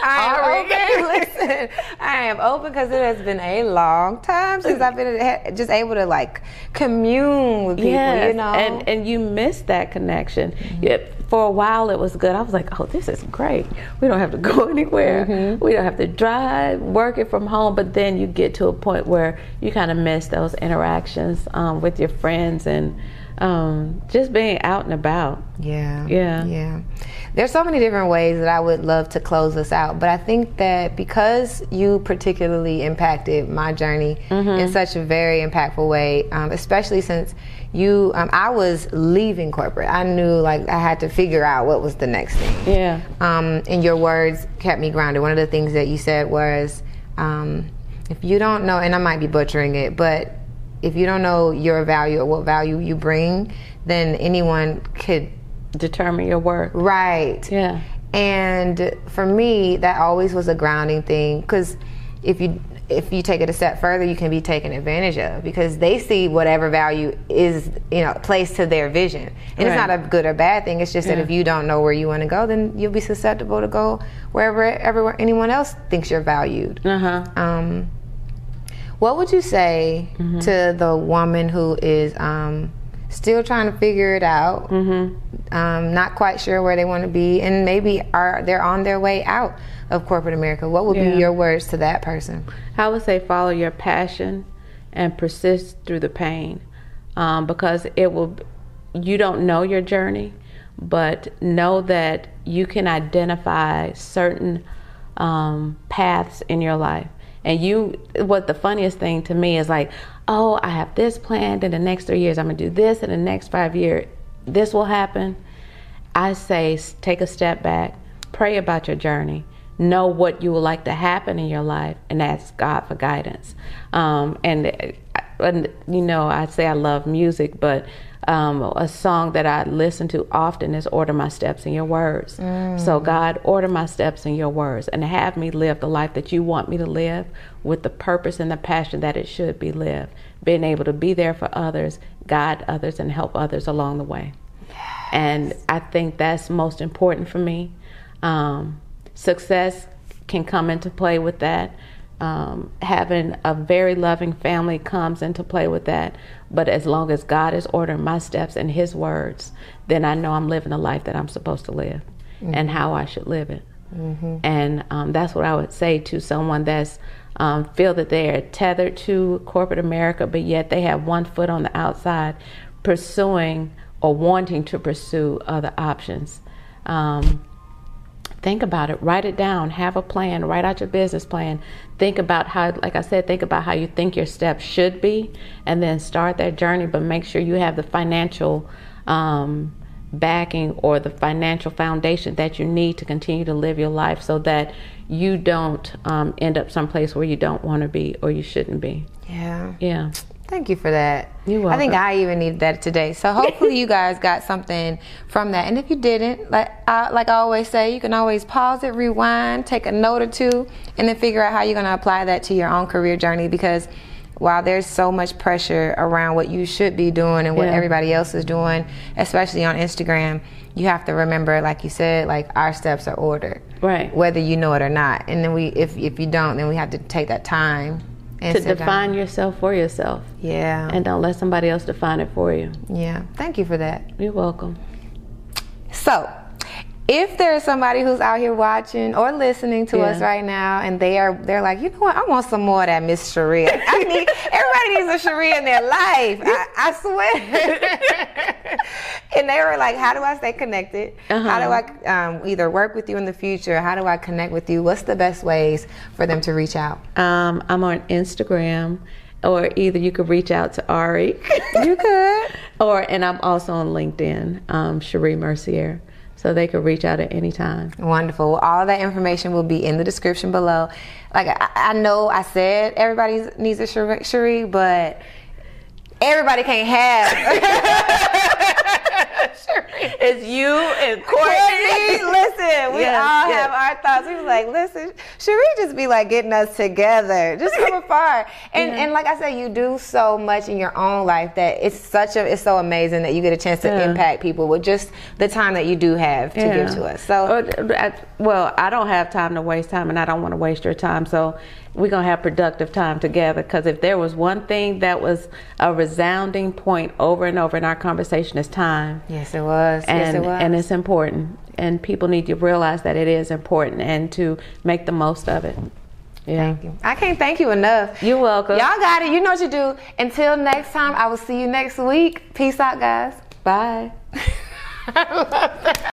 I am open. Listen, I am open because it has been a long time since I've been just able to like commune with people. Yes, You know, and and you miss that connection. Mm-hmm. Yeah, for a while it was good. I was like, oh, this is great. We don't have to go anywhere. Mm-hmm. We don't have to drive, working from home. But then you get to a point where you kind of miss those interactions um, with your friends and um, just being out and about. Yeah. Yeah. Yeah. There's so many different ways that I would love to close this out, but I think that because you particularly impacted my journey in such a very impactful way, um, especially since you, um, I was leaving corporate. I knew like I had to figure out what was the next thing. Yeah. Um, and your words kept me grounded. One of the things that you said was, um, if you don't know, and I might be butchering it, but if you don't know your value or what value you bring, then anyone could Determine your worth. Right. Yeah. And for me, that always was a grounding thing because if you if you take it a step further, you can be taken advantage of because they see whatever value is you know placed to their vision, and it's not a good or bad thing. It's just that if you don't know where you want to go, then you'll be susceptible to go wherever everywhere anyone else thinks you're valued. Uh huh. Um, what would you say Mm-hmm. to the woman who is um, still trying to figure it out, mm-hmm. um, not quite sure where they want to be, and maybe are they're on their way out of corporate America. What would Yeah. be your words to that person? I would say follow your passion and persist through the pain um, because it will, you don't know your journey, but know that you can identify certain um, paths in your life. And you, what the funniest thing to me is like, oh, I have this planned in the next three years. I'm gonna do this in the next five years. This will happen. I say take a step back, pray about your journey, know what you would like to happen in your life, and ask God for guidance. Um, and, uh, and you know, I say I love music, but um, a song that I listen to often is "Order My Steps in Your Words." So God, order my steps in Your words, and have me live the life that You want me to live, with the purpose and the passion that it should be lived. Being able to be there for others, guide others, and help others along the way and I think that's most important for me. Um, success can come into play with that. Um, having a very loving family comes into play with that. But as long as God is ordering my steps and His words, then I know I'm living the life that I'm supposed to live and how I should live it. And um, that's what I would say to someone that's um, feel that they are tethered to corporate America, but yet they have one foot on the outside, pursuing or wanting to pursue other options. Um, think about it. Write it down. Have a plan. Write out your business plan. Think about how like i said think about how you think your steps should be and then start that journey but make sure you have the financial um, backing or the financial foundation that you need to continue to live your life so that you don't um, end up someplace where you don't want to be or you shouldn't be. Yeah. yeah Thank you for that. You're I think. I even needed that today. So hopefully you guys got something from that. And if you didn't, like I, like I always say, you can always pause it, rewind, take a note or two, and then figure out how you're going to apply that to your own career journey. Because while there's so much pressure around what you should be doing and what Yeah. everybody else is doing, especially on Instagram, you have to remember, like you said, like our steps are ordered, Right. Whether you know it or not. And then we, if if you don't, then we have to take that time to define yourself for yourself. Yeah. and don't let somebody else define it for you. Yeah, thank you for that. you're welcome. So, if there's somebody who's out here watching or listening to us right now, and they are they're like, you know what, I want some more of that Miss Sharia. I need everybody needs a Sharia in their life. I, I swear. and they were like, how do I stay connected? How do I um, either work with you in the future? How do I connect with you? What's the best ways for them to reach out? Um, I'm on Instagram, or either you could reach out to Ari. You could. or and I'm also on LinkedIn, um, Cherye Mercier, so they could reach out at any time. Wonderful. All that information will be in the description below. Like I, I know I said everybody needs a Cherye, but everybody can't have. Cherye. It's you and Courtney, listen, we Yes, all yes. have our thoughts. We was like, listen, Cherye just be like getting us together, just from afar. And and like I said, you do so much in your own life that it's such a it's so amazing that you get a chance to Yeah. impact people with just the time that you do have to give to us. So well, I don't have time to waste time, and I don't want to waste your time. So we're gonna have productive time together. Because if there was one thing that was a resounding point over and over in our conversation, is time. yes, it was. and yes, it was. and it's important and people need to realize that it is important and to make the most of it yeah I can't thank you enough. you're welcome Y'all got it. You know what you do. Until next time, I will see you next week. Peace out, guys. bye I love that.